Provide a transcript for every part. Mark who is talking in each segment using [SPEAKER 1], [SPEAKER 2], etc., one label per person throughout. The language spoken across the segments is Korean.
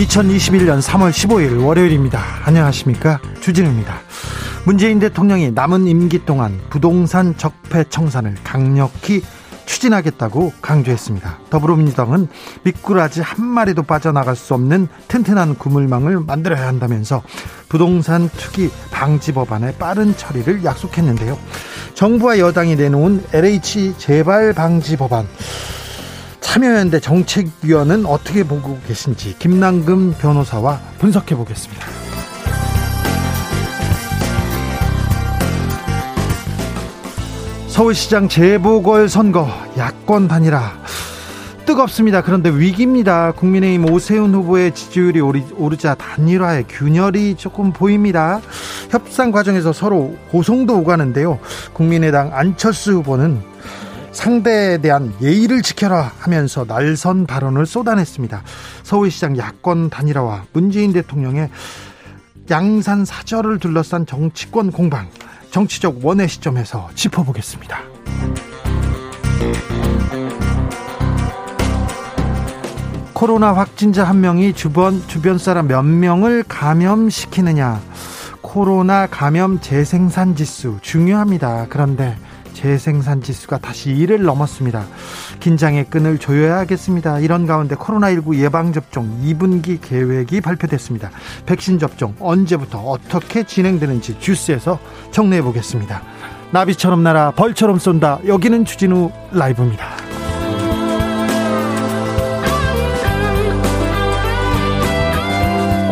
[SPEAKER 1] 2021년 3월 15일 월요일입니다. 안녕하십니까? 주진우입니다. 문재인 대통령이 남은 임기 동안 부동산 적폐 청산을 강력히 추진하겠다고 강조했습니다. 더불어민주당은 미꾸라지 한 마리도 빠져나갈 수 없는 튼튼한 구물망을 만들어야 한다면서 부동산 투기 방지 법안의 빠른 처리를 약속했는데요. 정부와 여당이 내놓은 LH 재발 방지 법안 참여연대 정책위원은 어떻게 보고 계신지 김남금 변호사와 분석해 보겠습니다. 서울시장 재보궐 선거 야권 단일화 뜨겁습니다. 그런데 위기입니다. 국민의힘 오세훈 후보의 지지율이 오르자 단일화의 균열이 조금 보입니다. 협상 과정에서 서로 고성도 오가는데요. 국민의당 안철수 후보는 상대에 대한 예의를 지켜라 하면서 날선 발언을 쏟아냈습니다. 서울시장 야권 단일화와 문재인 대통령의 양산 사절을 둘러싼 정치권 공방 정치적 원의 시점에서 짚어보겠습니다. 코로나 확진자 한 명이 주변, 주변 사람 몇 명을 감염시키느냐. 코로나 감염 재생산 지수 중요합니다. 그런데 재생산 지수가 다시 1을 넘었습니다. 긴장의 끈을 조여야겠습니다. 이런 가운데 코로나19 예방접종 2분기 계획이 발표됐습니다. 백신 접종 언제부터 어떻게 진행되는지 주스에서 정리해 보겠습니다. 나비처럼 날아 벌처럼 쏜다. 여기는 주진우 라이브입니다.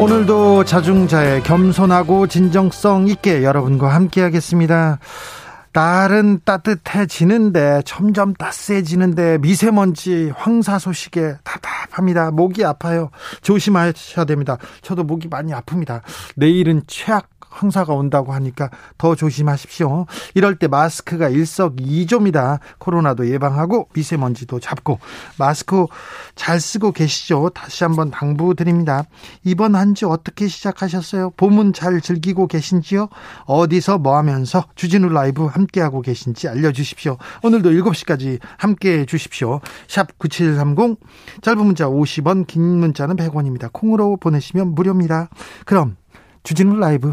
[SPEAKER 1] 오늘도 자중자의 겸손하고 진정성 있게 여러분과 함께 하겠습니다. 날은 따뜻해지는데 점점 따스해지는데 미세먼지 황사 소식에 답답합니다. 목이 아파요. 조심하셔야 됩니다. 저도 목이 많이 아픕니다. 내일은 최악 황사가 온다고 하니까 더 조심하십시오. 이럴 때 마스크가 일석이조입니다. 코로나도 예방하고 미세먼지도 잡고 마스크 잘 쓰고 계시죠? 다시 한번 당부드립니다. 이번 한 주 어떻게 시작하셨어요? 봄은 잘 즐기고 계신지요? 어디서 뭐 하면서 주진우 라이브 함께하고 계신지 알려주십시오. 오늘도 7시까지 함께해 주십시오. 샵 9730 짧은 문자 50원 긴 문자는 100원입니다. 콩으로 보내시면 무료입니다. 그럼 주진우 라이브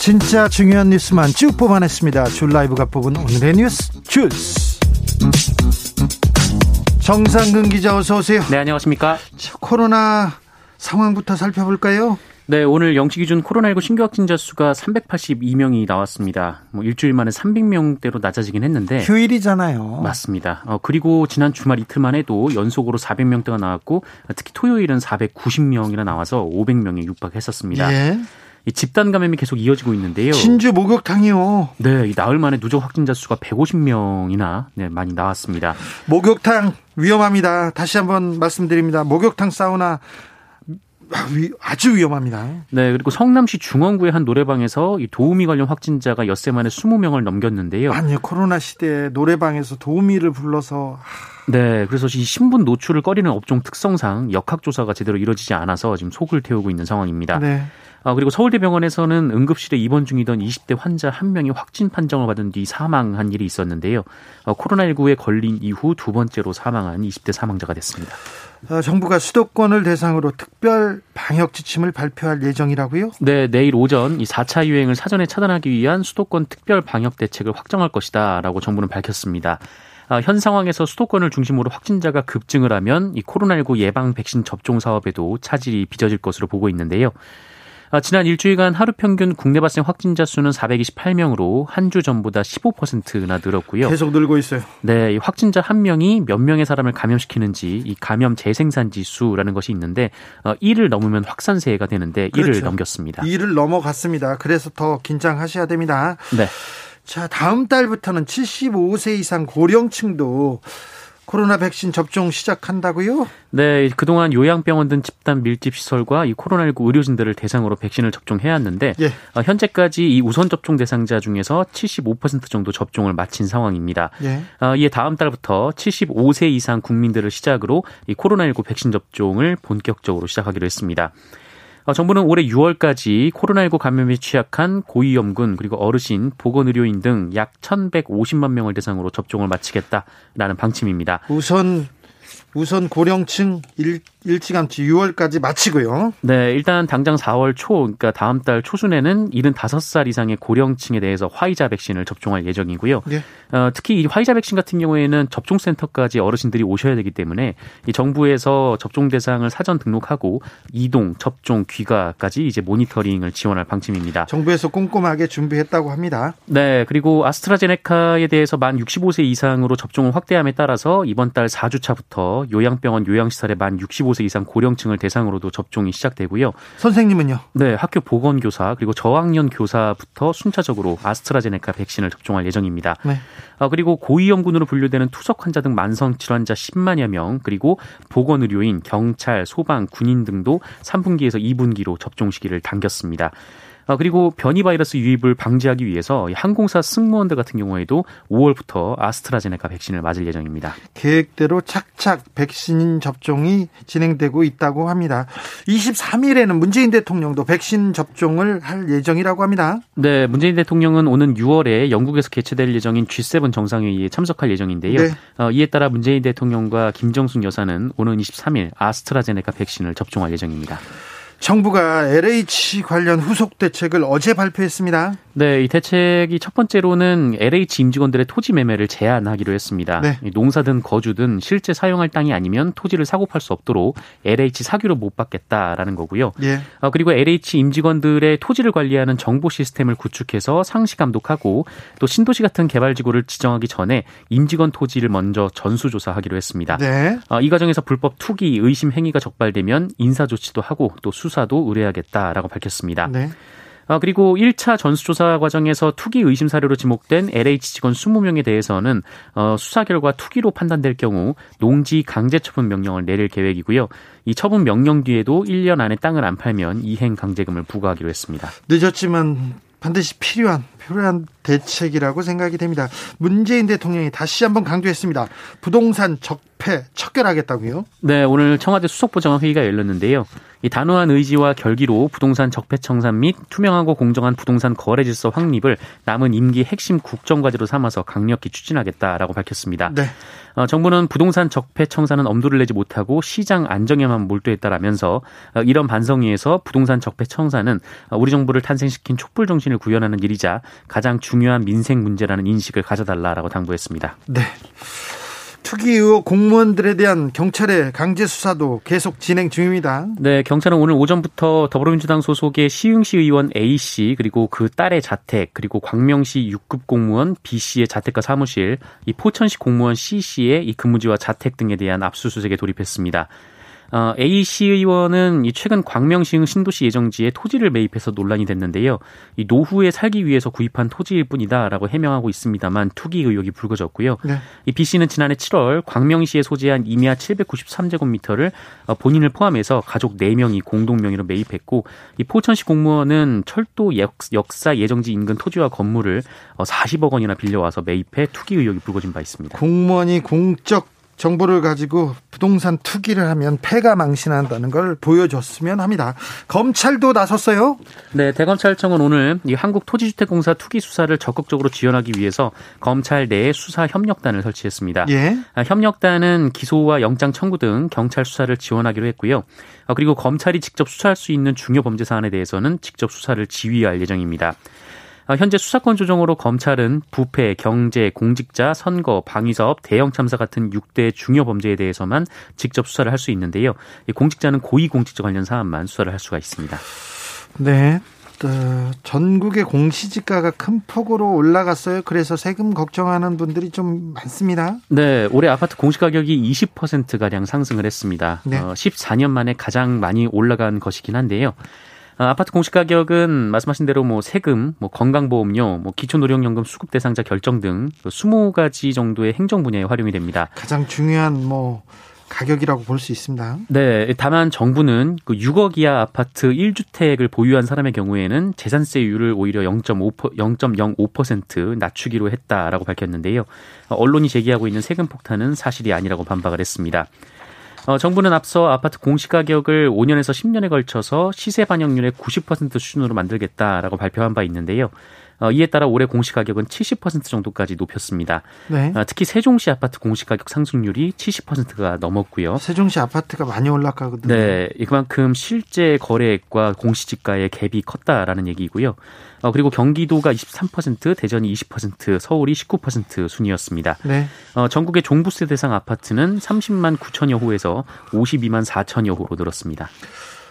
[SPEAKER 1] 진짜 중요한 뉴스만 쭉 뽑아냈습니다. 줄 라이브가 뽑은 오늘의 뉴스 주스. 정상근 기자 어서 오세요.
[SPEAKER 2] 네, 안녕하십니까?
[SPEAKER 1] 코로나 상황부터 살펴볼까요?
[SPEAKER 2] 네, 오늘 영시 기준 코로나19 신규 확진자 수가 382명이 나왔습니다. 뭐 일주일 만에 300명대로 낮아지긴 했는데
[SPEAKER 1] 휴일이잖아요.
[SPEAKER 2] 맞습니다. 어, 그리고 지난 주말 이틀만 해도 연속으로 400명대가 나왔고 특히 토요일은 490명이나 나와서 500명이 육박했었습니다. 예. 이 집단 감염이 계속 이어지고 있는데요.
[SPEAKER 1] 진주 목욕탕이요.
[SPEAKER 2] 네, 이 나흘 만에 누적 확진자 수가 150명이나 네, 많이 나왔습니다.
[SPEAKER 1] 목욕탕 위험합니다. 다시 한번 말씀드립니다. 목욕탕 사우나 아주 위험합니다.
[SPEAKER 2] 네, 그리고 성남시 중원구의 한 노래방에서 이 도우미 관련 확진자가 엿새 만에 20명을 넘겼는데요.
[SPEAKER 1] 아니요, 코로나 시대에 노래방에서 도우미를 불러서
[SPEAKER 2] 네, 그래서 이 신분 노출을 꺼리는 업종 특성상 역학조사가 제대로 이루어지지 않아서 지금 속을 태우고 있는 상황입니다. 네. 아, 그리고 서울대병원에서는 응급실에 입원 중이던 20대 환자 한 명이 확진 판정을 받은 뒤 사망한 일이 있었는데요. 어, 코로나19에 걸린 이후 두 번째로 사망한 20대 사망자가 됐습니다.
[SPEAKER 1] 어, 정부가 수도권을 대상으로 특별 방역 지침을 발표할 예정이라고요?
[SPEAKER 2] 네, 내일 오전 이 4차 유행을 사전에 차단하기 위한 수도권 특별 방역 대책을 확정할 것이다라고 정부는 밝혔습니다. 아, 현 상황에서 수도권을 중심으로 확진자가 급증을 하면 이 코로나19 예방 백신 접종 사업에도 차질이 빚어질 것으로 보고 있는데요. 아, 지난 일주일간 하루 평균 국내 발생 확진자 수는 428명으로 한 주 전보다 15%나 늘었고요.
[SPEAKER 1] 계속 늘고 있어요.
[SPEAKER 2] 네, 확진자 한 명이 몇 명의 사람을 감염시키는지 이 감염 재생산 지수라는 것이 있는데 어, 1을 넘으면 확산세가 되는데 그렇죠. 1을 넘겼습니다.
[SPEAKER 1] 1을 넘어갔습니다. 그래서 더 긴장하셔야 됩니다.
[SPEAKER 2] 네.
[SPEAKER 1] 자, 다음 달부터는 75세 이상 고령층도 코로나 백신 접종 시작한다고요?
[SPEAKER 2] 네, 그동안 요양병원 등 집단 밀집 시설과 이 코로나19 의료진들을 대상으로 백신을 접종해 왔는데 예. 어, 현재까지 이 우선 접종 대상자 중에서 75% 정도 접종을 마친 상황입니다. 예. 어, 이에 다음 달부터 75세 이상 국민들을 시작으로 이 코로나19 백신 접종을 본격적으로 시작하기로 했습니다. 어, 정부는 올해 6월까지 코로나19 감염에 취약한 고위험군 그리고 어르신, 보건의료인 등 약 1,150만 명을 대상으로 접종을 마치겠다라는 방침입니다.
[SPEAKER 1] 우선 우선 고령층 일, 일찌감치 6월까지 마치고요.
[SPEAKER 2] 네, 일단 당장 4월 초, 그러니까 다음 달 초순에는 75살 이상의 고령층에 대해서 화이자 백신을 접종할 예정이고요. 네. 어, 특히 이 화이자 백신 같은 경우에는 접종센터까지 어르신들이 오셔야 되기 때문에 이 정부에서 접종 대상을 사전 등록하고 이동, 접종, 귀가까지 이제 모니터링을 지원할 방침입니다.
[SPEAKER 1] 정부에서 꼼꼼하게 준비했다고 합니다.
[SPEAKER 2] 네, 그리고 아스트라제네카에 대해서 만 65세 이상으로 접종을 확대함에 따라서 이번 달 4주차부터 요양병원 요양시설의 만 65세 이상 고령층을 대상으로도 접종이 시작되고요.
[SPEAKER 1] 선생님은요?
[SPEAKER 2] 네, 학교 보건교사 그리고 저학년 교사부터 순차적으로 아스트라제네카 백신을 접종할 예정입니다. 네. 아, 그리고 고위험군으로 분류되는 투석 환자 등 만성 질환자 10만여 명 그리고 보건의료인, 경찰, 소방, 군인 등도 3분기에서 2분기로 접종 시기를 당겼습니다. 아, 그리고 변이 바이러스 유입을 방지하기 위해서 항공사 승무원들 같은 경우에도 5월부터 아스트라제네카 백신을 맞을 예정입니다.
[SPEAKER 1] 계획대로 착착 백신 접종이 진행되고 있다고 합니다. 23일에는 문재인 대통령도 백신 접종을 할 예정이라고 합니다.
[SPEAKER 2] 네, 문재인 대통령은 오는 6월에 영국에서 개최될 예정인 G7 정상회의에 참석할 예정인데요. 네. 어, 이에 따라 문재인 대통령과 김정숙 여사는 오는 23일 아스트라제네카 백신을 접종할 예정입니다.
[SPEAKER 1] 정부가 LH 관련 후속 대책을 어제 발표했습니다.
[SPEAKER 2] 네, 이 대책이 첫 번째로는 LH 임직원들의 토지 매매를 제한하기로 했습니다. 네. 농사든 거주든 실제 사용할 땅이 아니면 토지를 사고 팔 수 없도록 LH 사규로 못 받겠다라는 거고요. 예. 어, 그리고 LH 임직원들의 토지를 관리하는 정보 시스템을 구축해서 상시 감독하고 또 신도시 같은 개발 지구를 지정하기 전에 임직원 토지를 먼저 전수조사하기로 했습니다. 네. 어, 이 과정에서 불법 투기 의심 행위가 적발되면 인사 조치도 하고 또 수 사도 의뢰하겠다라고 밝혔습니다. 네. 아, 그리고 1차 전수조사 과정에서 투기 의심 사례로 지목된 LH 직원 20명에 대해서는 어, 수사 결과 투기로 판단될 경우 농지 강제 처분 명령을 내릴 계획이고요. 이 처분 명령 뒤에도 1년 안에 땅을 안 팔면 이행 강제금을 부과하기로 했습니다.
[SPEAKER 1] 늦었지만 반드시 필요한 필요한 대책이라고 생각이 됩니다. 문재인 대통령이 다시 한번 강조했습니다. 부동산 적폐 척결하겠다고요?
[SPEAKER 2] 네, 오늘 청와대 수석보좌관 회의가 열렸는데요. 이 단호한 의지와 결기로 부동산 적폐 청산 및 투명하고 공정한 부동산 거래 질서 확립을 남은 임기 핵심 국정 과제로 삼아서 강력히 추진하겠다라고 밝혔습니다. 네. 어, 정부는 부동산 적폐 청산은 엄두를 내지 못하고 시장 안정에만 몰두했다라면서 어, 이런 반성위에서 부동산 적폐 청산은 어, 우리 정부를 탄생시킨 촛불 정신을 구현하는 일이자 가장 중요한 민생 문제라는 인식을 가져달라라고 당부했습니다.
[SPEAKER 1] 네. 투기 의혹 공무원들에 대한 경찰의 강제 수사도 계속 진행 중입니다.
[SPEAKER 2] 네, 경찰은 오늘 오전부터 더불어민주당 소속의 시흥시 의원 A 씨 그리고 그 딸의 자택 그리고 광명시 6급 공무원 B 씨의 자택과 사무실, 이 포천시 공무원 C 씨의 이 근무지와 자택 등에 대한 압수수색에 돌입했습니다. 어, A 씨 의원은 이 최근 광명시흥 신도시 예정지에 토지를 매입해서 논란이 됐는데요. 이 노후에 살기 위해서 구입한 토지일 뿐이다라고 해명하고 있습니다만 투기 의혹이 불거졌고요. 네. 이 B 씨는 지난해 7월 광명시에 소재한 임야 793제곱미터를 어, 본인을 포함해서 가족 4명이 공동 명의로 매입했고 이 포천시 공무원은 철도 역사 예정지 인근 토지와 건물을 40억 어, 원이나 빌려와서 매입해 투기 의혹이 불거진 바 있습니다.
[SPEAKER 1] 공무원이 공적 정보를 가지고 부동산 투기를 하면 폐가 망신한다는 걸 보여줬으면 합니다. 검찰도 나섰어요?
[SPEAKER 2] 네, 대검찰청은 오늘 이 한국토지주택공사 투기 수사를 적극적으로 지원하기 위해서 검찰 내 수사 협력단을 설치했습니다. 예. 아, 협력단은 기소와 영장 청구 등 경찰 수사를 지원하기로 했고요. 아, 그리고 검찰이 직접 수사할 수 있는 중요 범죄 사안에 대해서는 직접 수사를 지휘할 예정입니다. 아, 현재 수사권 조정으로 검찰은 부패, 경제, 공직자, 선거, 방위사업, 대형 참사 같은 6대 중요 범죄에 대해서만 직접 수사를 할 수 있는데요. 공직자는 고위공직자 관련 사안만 수사를 할 수가 있습니다.
[SPEAKER 1] 네. 어, 전국의 공시지가가 큰 폭으로 올라갔어요. 그래서 세금 걱정하는 분들이 좀 많습니다.
[SPEAKER 2] 네, 올해 아파트 공시가격이 20%가량 상승을 했습니다. 네. 어, 14년 만에 가장 많이 올라간 것이긴 한데요. 어, 아파트 공시 가격은 말씀하신 대로 뭐 세금, 뭐 건강보험료, 뭐 기초노령연금 수급 대상자 결정 등 20가지 정도의 행정 분야에 활용이 됩니다.
[SPEAKER 1] 가장 중요한 뭐 가격이라고 볼 수 있습니다.
[SPEAKER 2] 네. 다만 정부는 그 6억 이하 아파트 1주택을 보유한 사람의 경우에는 재산세율을 오히려 0.5, 0.05% 낮추기로 했다라고 밝혔는데요. 언론이 제기하고 있는 세금 폭탄은 사실이 아니라고 반박을 했습니다. 어, 정부는 앞서 아파트 공시가격을 5년에서 10년에 걸쳐서 시세 반영률의 90% 수준으로 만들겠다라고 발표한 바 있는데요. 어, 이에 따라 올해 공시 가격은 70% 정도까지 높였습니다. 네. 어, 특히 세종시 아파트 공시 가격 상승률이 70%가 넘었고요.
[SPEAKER 1] 세종시 아파트가 많이 올라가거든요.
[SPEAKER 2] 네, 그만큼 실제 거래액과 공시지가의 갭이 컸다라는 얘기고요. 어, 그리고 경기도가 23%, 대전이 20%, 서울이 19% 순이었습니다. 네. 어, 전국의 종부세 대상 아파트는 30만 9천여 호에서 52만 4천여 호로 늘었습니다.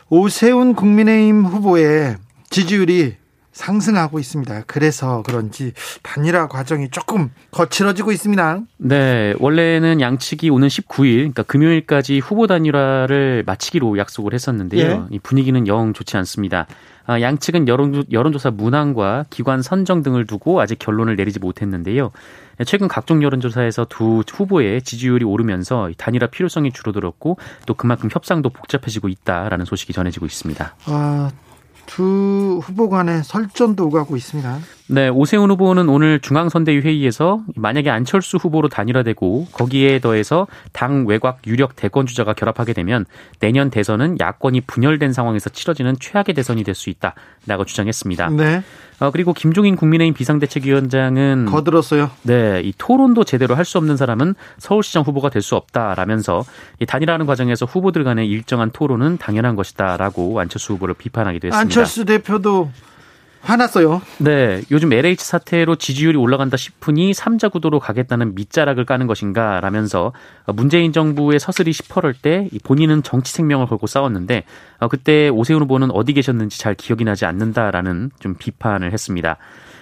[SPEAKER 1] 오세훈 국민의힘 후보의 지지율이 상승하고 있습니다. 그래서 그런지 단일화 과정이 조금 거칠어지고 있습니다.
[SPEAKER 2] 네, 원래는 양측이 오는 19일, 그러니까 금요일까지 후보 단일화를 마치기로 약속을 했었는데요. 예. 이 분위기는 영 좋지 않습니다. 아, 양측은 여론, 여론 조사 문항과 기관 선정 등을 두고 아직 결론을 내리지 못했는데요. 최근 각종 여론조사에서 두 후보의 지지율이 오르면서 단일화 필요성이 줄어들었고 또 그만큼 협상도 복잡해지고 있다라는 소식이 전해지고 있습니다.
[SPEAKER 1] 아, 두 후보 간의 설전도 오가고 있습니다.
[SPEAKER 2] 네, 오세훈 후보는 오늘 중앙선대위 회의에서 만약에 안철수 후보로 단일화되고 거기에 더해서 당 외곽 유력 대권 주자가 결합하게 되면 내년 대선은 야권이 분열된 상황에서 치러지는 최악의 대선이 될 수 있다라고 주장했습니다. 네. 어, 그리고 김종인 국민의힘 비상대책위원장은
[SPEAKER 1] 거들었어요.
[SPEAKER 2] 네, 이 토론도 제대로 할 수 없는 사람은 서울시장 후보가 될 수 없다라면서 이 단일화하는 과정에서 후보들 간의 일정한 토론은 당연한 것이다라고 안철수 후보를 비판하기도 했습니다.
[SPEAKER 1] 안철수 대표도 화났어요.
[SPEAKER 2] 네. 요즘 LH 사태로 지지율이 올라간다 싶으니 3자 구도로 가겠다는 밑자락을 까는 것인가 라면서 문재인 정부의 서슬이 시퍼럴 때 본인은 정치 생명을 걸고 싸웠는데 어, 그때 오세훈 후보는 어디 계셨는지 잘 기억이 나지 않는다라는 좀 비판을 했습니다.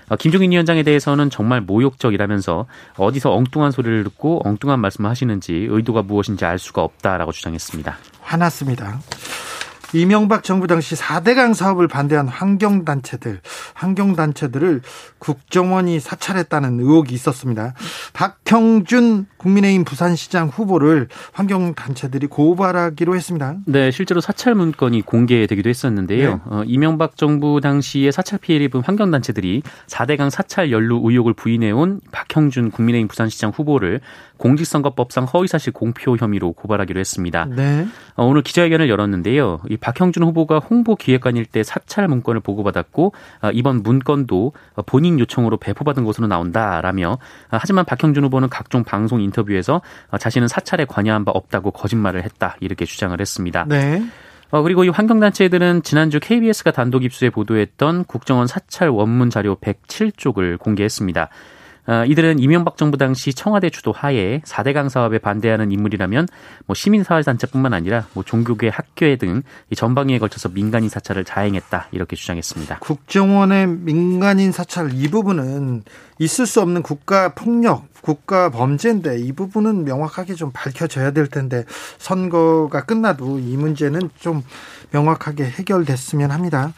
[SPEAKER 2] 어, 김종인 위원장에 대해서는 정말 모욕적이라면서 어디서 엉뚱한 소리를 듣고 엉뚱한 말씀을 하시는지 의도가 무엇인지 알 수가 없다라고 주장했습니다.
[SPEAKER 1] 화났습니다. 이명박 정부 당시 4대강 사업을 반대한 환경단체들, 환경단체들을 국정원이 사찰했다는 의혹이 있었습니다. 박형준 국민의힘 부산시장 후보를 환경단체들이 고발하기로 했습니다.
[SPEAKER 2] 네, 실제로 사찰 문건이 공개되기도 했었는데요. 네. 어, 이명박 정부 당시에 사찰 피해를 입은 환경단체들이 4대강 사찰 연루 의혹을 부인해온 박형준 국민의힘 부산시장 후보를 공직선거법상 허위사실 공표 혐의로 고발하기로 했습니다. 네. 어, 오늘 기자회견을 열었는데요. 이 박형준 후보가 홍보 기획관일 때 사찰 문건을 보고받았고 어, 이번 문건도 본인 요청으로 배포받은 것으로 나온다라며 어, 하지만 박형준 후보는 각종 방송 인터뷰에서 자신은 사찰에 관여한 바 없다고 거짓말을 했다 이렇게 주장을 했습니다. 네. 어, 그리고 이 환경단체들은 지난주 KBS가 단독 입수해 보도했던 국정원 사찰 원문 자료 107쪽을 공개했습니다. 어, 이들은 이명박 정부 당시 청와대 주도 하에 4대강 사업에 반대하는 인물이라면 뭐 시민사회단체뿐만 아니라 뭐 종교계 학교에 등 전방위에 걸쳐서 민간인 사찰을 자행했다 이렇게 주장했습니다.
[SPEAKER 1] 국정원의 민간인 사찰 이 부분은 있을 수 없는 국가 폭력, 국가 범죄인데 이 부분은 명확하게 좀 밝혀져야 될 텐데 선거가 끝나도 이 문제는 좀 명확하게 해결됐으면 합니다.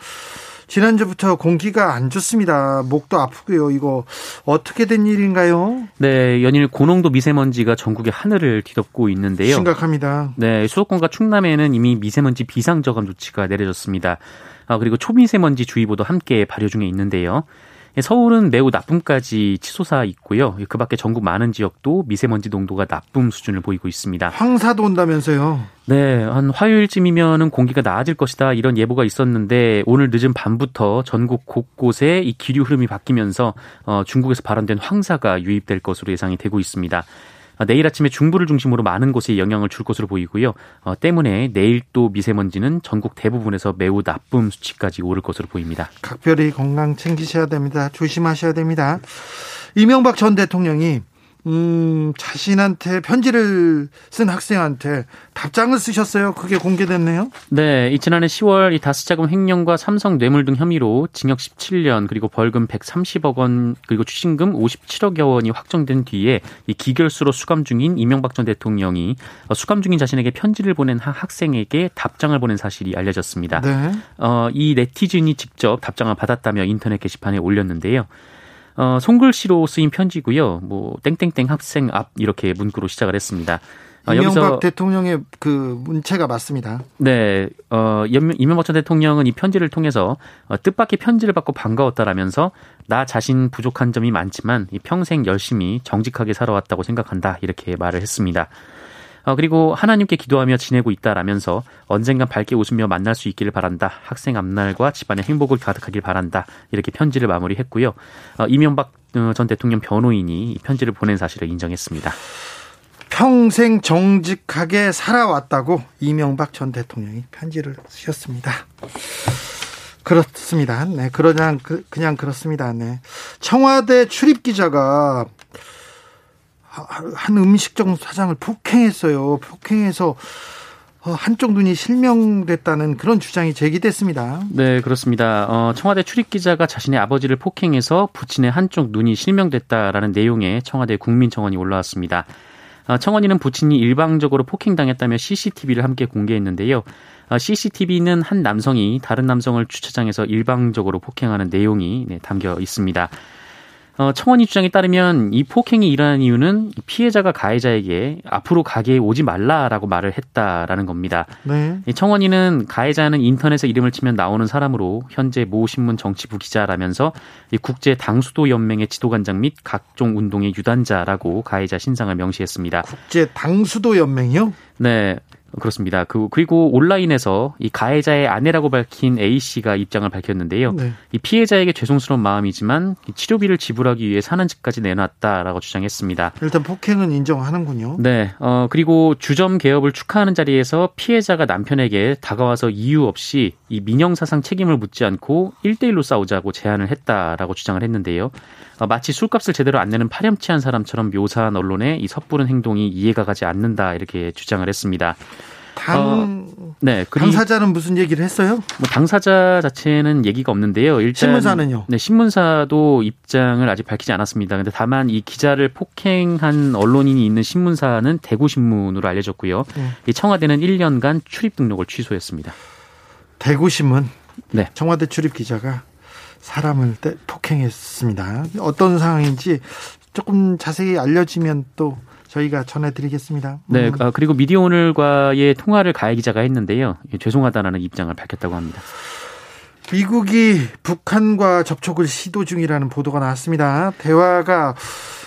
[SPEAKER 1] 지난주부터 공기가 안 좋습니다. 목도 아프고요. 이거 어떻게 된 일인가요?
[SPEAKER 2] 네, 연일 고농도 미세먼지가 전국의 하늘을 뒤덮고 있는데요.
[SPEAKER 1] 심각합니다.
[SPEAKER 2] 네, 수도권과 충남에는 이미 미세먼지 비상저감 조치가 내려졌습니다. 아, 그리고 초미세먼지 주의보도 함께 발효 중에 있는데요. 서울은 매우 나쁨까지 치솟아 있고요. 그 밖에 전국 많은 지역도 미세먼지 농도가 나쁨 수준을 보이고 있습니다.
[SPEAKER 1] 황사도 온다면서요?
[SPEAKER 2] 네, 한 화요일쯤이면은 공기가 나아질 것이다 이런 예보가 있었는데 오늘 늦은 밤부터 전국 곳곳에 이 기류 흐름이 바뀌면서 어, 중국에서 발현된 황사가 유입될 것으로 예상이 되고 있습니다. 어, 내일 아침에 중부를 중심으로 많은 곳에 영향을 줄 것으로 보이고요. 어, 때문에 내일 또 미세먼지는 전국 대부분에서 매우 나쁨 수치까지 오를 것으로 보입니다.
[SPEAKER 1] 각별히 건강 챙기셔야 됩니다. 조심하셔야 됩니다. 이명박 전 대통령이 음, 자신한테 편지를 쓴 학생한테 답장을 쓰셨어요. 그게 공개됐네요.
[SPEAKER 2] 네, 지난해 10월 이 다스자금 횡령과 삼성 뇌물 등 혐의로 징역 17년 그리고 벌금 130억 원 그리고 추징금 57억여 원이 확정된 뒤에 이 기결수로 수감 중인 이명박 전 대통령이 수감 중인 자신에게 편지를 보낸 한 학생에게 답장을 보낸 사실이 알려졌습니다. 네. 어, 이 네티즌이 직접 답장을 받았다며 인터넷 게시판에 올렸는데요. 어, 손글씨로 쓰인 편지고요. 뭐 땡땡땡 학생 앞 이렇게 문구로 시작을 했습니다.
[SPEAKER 1] 어, 이명박 대통령의 그 문체가 맞습니다.
[SPEAKER 2] 네, 어, 이명박 전 대통령은 이 편지를 통해서 어, 뜻밖의 편지를 받고 반가웠다라면서 나 자신 부족한 점이 많지만 이 평생 열심히 정직하게 살아왔다고 생각한다 이렇게 말을 했습니다. 어, 그리고 하나님께 기도하며 지내고 있다라면서 언젠간 밝게 웃으며 만날 수 있기를 바란다. 학생 앞날과 집안의 행복을 가득하길 바란다. 이렇게 편지를 마무리했고요. 어, 이명박 어, 전 대통령 변호인이 이 편지를 보낸 사실을 인정했습니다.
[SPEAKER 1] 평생 정직하게 살아왔다고 이명박 전 대통령이 편지를 쓰셨습니다. 그렇습니다. 네, 그러냥 그냥 그렇습니다. 네. 청와대 출입 기자가 한 음식점 사장을 폭행했어요. 폭행해서 어, 한쪽 눈이 실명됐다는 그런 주장이 제기됐습니다.
[SPEAKER 2] 네, 그렇습니다. 어, 청와대 출입 기자가 자신의 아버지를 폭행해서 부친의 한쪽 눈이 실명됐다라는 내용의 청와대 국민청원이 올라왔습니다. 어, 청원인은 부친이 일방적으로 폭행당했다며 CCTV를 함께 공개했는데요. 어, CCTV는 한 남성이 다른 남성을 주차장에서 일방적으로 폭행하는 내용이 네, 담겨 있습니다. 어, 청원이 주장에 따르면 이 폭행이 일어난 이유는 피해자가 가해자에게 앞으로 가게에 오지 말라라고 말을 했다라는 겁니다. 네. 청원이는 가해자는 인터넷에 이름을 치면 나오는 사람으로 현재 모 신문 정치부 기자라면서 국제 당수도 연맹의 지도관장 및 각종 운동의 유단자라고 가해자 신상을 명시했습니다.
[SPEAKER 1] 국제 당수도 연맹이요?
[SPEAKER 2] 네. 그렇습니다. 그 그리고 온라인에서 이 가해자의 아내라고 밝힌 A 씨가 입장을 밝혔는데요. 네. 이 피해자에게 죄송스러운 마음이지만 치료비를 지불하기 위해 사는 집까지 내놨다라고 주장했습니다.
[SPEAKER 1] 일단 폭행은 인정하는군요.
[SPEAKER 2] 네. 어 그리고 주점 개업을 축하하는 자리에서 피해자가 남편에게 다가와서 이유 없이 이 민영사상 책임을 묻지 않고 1대1로 싸우자고 제안을 했다라고 주장을 했는데요. 어, 마치 술값을 제대로 안 내는 파렴치한 사람처럼 묘사한 언론의 이 섣부른 행동이 이해가 가지 않는다 이렇게 주장을 했습니다.
[SPEAKER 1] 당, 어, 네, 당사자는 무슨 얘기를 했어요?
[SPEAKER 2] 뭐 당사자 자체는 얘기가 없는데요. 일단
[SPEAKER 1] 신문사는요?
[SPEAKER 2] 네, 신문사도 입장을 아직 밝히지 않았습니다. 근데 다만 이 기자를 폭행한 언론인이 있는 신문사는 대구 신문으로 알려졌고요. 네. 이 청와대는 1년간 출입 등록을 취소했습니다.
[SPEAKER 1] 대구 신문. 네. 청와대 출입 기자가 사람을 폭행했습니다. 어떤 상황인지 조금 자세히 알려지면 또 저희가 전해드리겠습니다.
[SPEAKER 2] 네, 음. 아, 그리고 미디어 오늘과의 통화를 가해 기자가 했는데요. 죄송하다는 입장을 밝혔다고 합니다.
[SPEAKER 1] 미국이 북한과 접촉을 시도 중이라는 보도가 나왔습니다. 대화가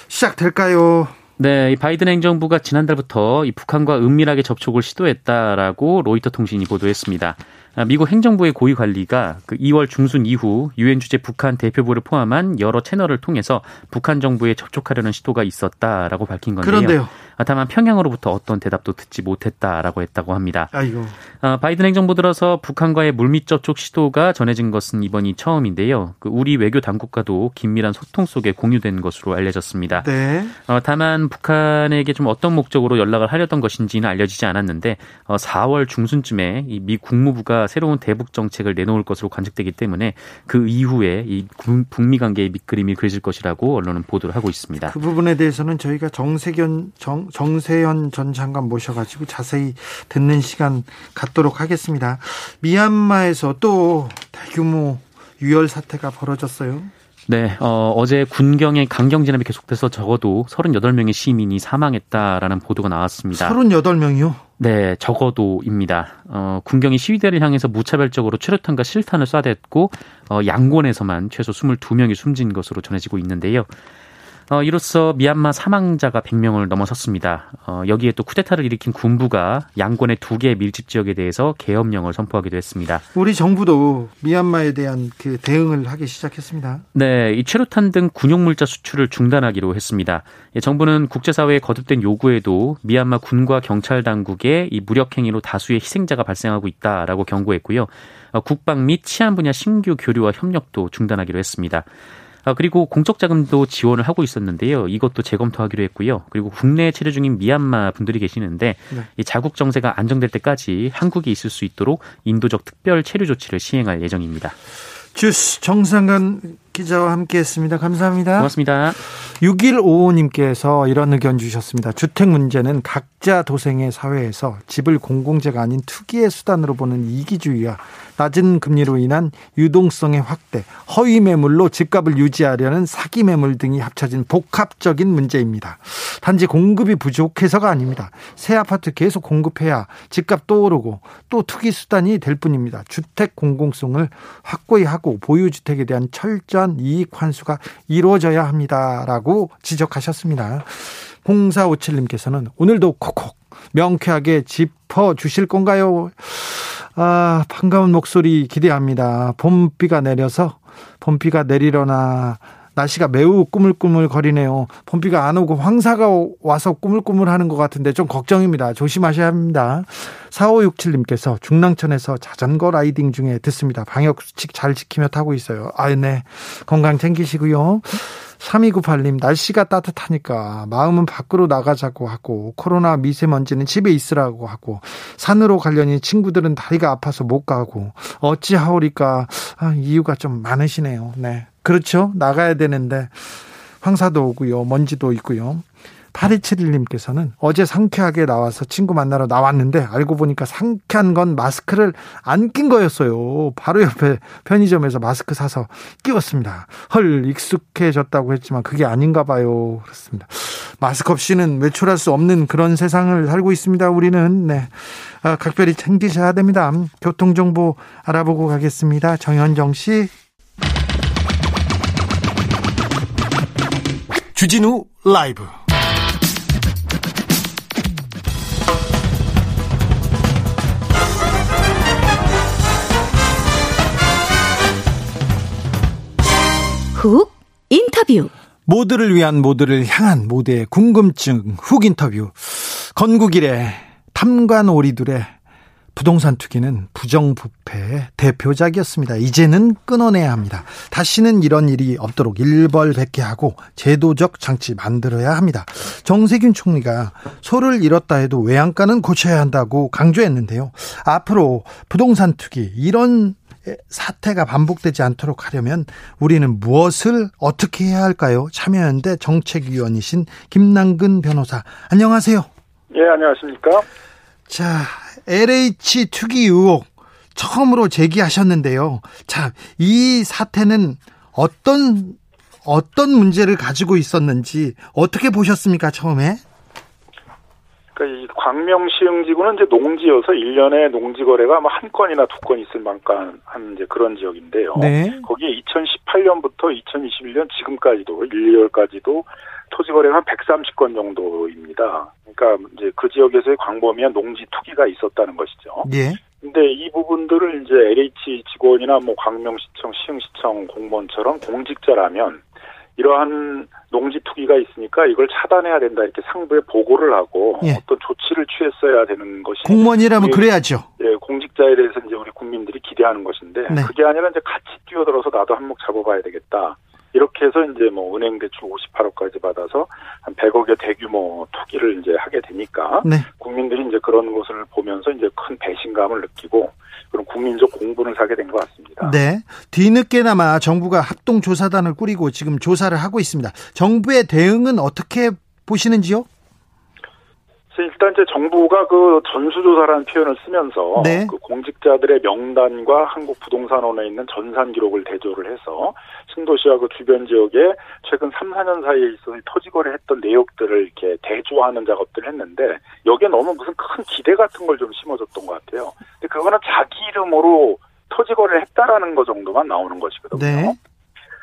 [SPEAKER 1] 시작될까요?
[SPEAKER 2] 네, 이 바이든 행정부가 지난달부터 이 북한과 은밀하게 접촉을 시도했다라고 로이터 통신이 보도했습니다. 아, 미국 행정부의 고위 관리가 그 2월 중순 이후 유엔 주재 북한 대표부를 포함한 여러 채널을 통해서 북한 정부에 접촉하려는 시도가 있었다라고 밝힌 건데요.
[SPEAKER 1] 그런데요.
[SPEAKER 2] 아, 다만 평양으로부터 어떤 대답도 듣지 못했다라고 했다고 합니다.
[SPEAKER 1] 아이고.
[SPEAKER 2] 아, 바이든 행정부 들어서 북한과의 물밑 접촉 시도가 전해진 것은 이번이 처음인데요. 그 우리 외교 당국과도 긴밀한 소통 속에 공유된 것으로 알려졌습니다.
[SPEAKER 1] 네.
[SPEAKER 2] 어, 다만 북한에게 좀 어떤 목적으로 연락을 하려던 것인지는 알려지지 않았는데 어, 4월 중순쯤에 이미 국무부가 새로운 대북 정책을 내놓을 것으로 관측되기 때문에 그 이후에 이 북미 관계의 밑그림이 그려질 것이라고 언론은 보도를 하고 있습니다.
[SPEAKER 1] 그 부분에 대해서는 저희가 정세견 정 정, 세현 전 장관 모셔가지고 자세히 듣는 시간 갖도록 하겠습니다. 미얀마에서 또 대규모 유혈 사태가 벌어졌어요.
[SPEAKER 2] 네, 어, 어제 군경의 강경 진압이 계속돼서 적어도 38명의 시민이 사망했다라는 보도가 나왔습니다.
[SPEAKER 1] 38명이요?
[SPEAKER 2] 네, 적어도입니다. 어, 군경이 시위대를 향해서 무차별적으로 최루탄과 실탄을 쏴댔고 어, 양곤에서만 최소 22명이 숨진 것으로 전해지고 있는데요. 어, 이로써 미얀마 사망자가 100명을 넘어섰습니다. 어, 여기에 또 쿠데타를 일으킨 군부가 양권의 두개 밀집 지역에 대해서 계엄령을 선포하기도 했습니다.
[SPEAKER 1] 우리 정부도 미얀마에 대한 그 대응을 하기 시작했습니다.
[SPEAKER 2] 네, 이 최루탄 등 군용물자 수출을 중단하기로 했습니다. 예, 정부는 국제사회의 거듭된 요구에도 미얀마 군과 경찰 당국의 이 무력 행위로 다수의 희생자가 발생하고 있다라고 경고했고요. 어, 국방 및 치안 분야 신규 교류와 협력도 중단하기로 했습니다. 아, 그리고 공적 자금도 지원을 하고 있었는데요. 이것도 재검토하기로 했고요. 그리고 국내에 체류 중인 미얀마 분들이 계시는데 네. 이 자국 정세가 안정될 때까지 한국에 있을 수 있도록 인도적 특별 체류 조치를 시행할 예정입니다.
[SPEAKER 1] 주스 정상근 기자와 함께했습니다. 감사합니다.
[SPEAKER 2] 고맙습니다.
[SPEAKER 1] 6155님께서 이런 의견 주셨습니다. 주택 문제는 각자 도생의 사회에서 집을 공공재가 아닌 투기의 수단으로 보는 이기주의와 낮은 금리로 인한 유동성의 확대, 허위 매물로 집값을 유지하려는 사기 매물 등이 합쳐진 복합적인 문제입니다. 단지 공급이 부족해서가 아닙니다. 새 아파트 계속 공급해야 집값 또 오르고 또 투기 수단이 될 뿐입니다. 주택 공공성을 확고히 하고 보유주택에 대한 철저한 이익 환수가 이루어져야 합니다라고 지적하셨습니다. 0457님께서는 오늘도 콕콕 명쾌하게 짚어 주실 건가요? 아, 반가운 목소리 기대합니다. 봄비가 내려서 봄비가 내리려나 날씨가 매우 꾸물꾸물 거리네요. 봄비가 안 오고 황사가 와서 꾸물꾸물 하는 것 같은데 좀 걱정입니다. 조심하셔야 합니다. 4567님께서 중랑천에서 자전거 라이딩 중에 듣습니다. 방역수칙 잘 지키며 타고 있어요. 아, 네. 건강 챙기시고요. 3298님, 날씨가 따뜻하니까 마음은 밖으로 나가자고 하고, 코로나 미세먼지는 집에 있으라고 하고, 산으로 가려니 친구들은 다리가 아파서 못 가고, 어찌하오리까, 아, 이유가 좀 많으시네요. 네. 그렇죠. 나가야 되는데, 황사도 오고요, 먼지도 있고요. 8271님께서는 어제 상쾌하게 나와서 친구 만나러 나왔는데 알고 보니까 상쾌한 건 마스크를 안 낀 거였어요. 바로 옆에 편의점에서 마스크 사서 끼웠습니다. 헐, 익숙해졌다고 했지만 그게 아닌가 봐요. 그렇습니다. 마스크 없이는 외출할 수 없는 그런 세상을 살고 있습니다. 우리는. 네. 아, 각별히 챙기셔야 됩니다. 교통정보 알아보고 가겠습니다. 정현정 씨. 주진우 라이브.
[SPEAKER 3] 훅 인터뷰
[SPEAKER 1] 모두를 위한 모두를 향한 모두의 궁금증 훅 인터뷰 건국일에 탐관 오리들의 부동산 투기는 부정부패의 대표작이었습니다. 이제는 끊어내야 합니다. 다시는 이런 일이 없도록 일벌백계하고 제도적 장치 만들어야 합니다. 정세균 총리가 소를 잃었다 해도 외양간은 고쳐야 한다고 강조했는데요. 앞으로 부동산 투기 이런 사태가 반복되지 않도록 하려면 우리는 무엇을 어떻게 해야 할까요? 참여연대 정책위원이신 김남근 변호사. 안녕하세요.
[SPEAKER 4] 예, 안녕하십니까?
[SPEAKER 1] 자, LH 투기 의혹 처음으로 제기하셨는데요. 자, 이 사태는 어떤 어떤 문제를 가지고 있었는지 어떻게 보셨습니까, 처음에?
[SPEAKER 4] 그러니까 이 광명시흥지구는 이제 농지여서 1년에 농지 거래가 아마 한 건이나 두 건 있을 만큼 한 이제 그런 지역인데요. 네. 거기에 2018년부터 2021년 지금까지도 1, 2월까지도 토지 거래가 한 130건 정도입니다. 그러니까 이제 그 지역에서의 광범위한 농지 투기가 있었다는 것이죠. 예. 근데 이 부분들을 이제 LH 직원이나 뭐 광명시청, 시흥시청 공무원처럼 공직자라면 이러한 농지 투기가 있으니까 이걸 차단해야 된다 이렇게 상부에 보고를 하고 예. 어떤 조치를 취했어야 되는 것이
[SPEAKER 1] 공무원이라면 예, 그래야죠.
[SPEAKER 4] 예, 공직자에 대해서 이제 우리 국민들이 기대하는 것인데 네. 그게 아니라 이제 같이 뛰어들어서 나도 한몫 잡아봐야 되겠다. 이렇게 해서 이제 뭐 은행 대출 58억까지 받아서 한 100억의 대규모 투기를 이제 하게 되니까 네. 국민들이 이제 그런 것을 보면서 이제 큰 배신감을 느끼고 그런 국민적 공분을 사게 된 것 같습니다.
[SPEAKER 1] 네. 뒤늦게나마 정부가 합동 조사단을 꾸리고 지금 조사를 하고 있습니다. 정부의 대응은 어떻게 보시는지요?
[SPEAKER 4] 일단 이제 정부가 그 전수조사라는 표현을 쓰면서 네. 그 공직자들의 명단과 한국 부동산원에 있는 전산 기록을 대조를 해서 신도시와 그 주변 지역에 최근 3, 4년 사이에 있어서 토지거래 했던 내역들을 이렇게 대조하는 작업들을 했는데 여기에 너무 무슨 큰 기대 같은 걸 좀 심어줬던 것 같아요. 근데 그거는 자기 이름으로 토지거래를 했다라는 거 정도만 나오는 것이거든요. 네.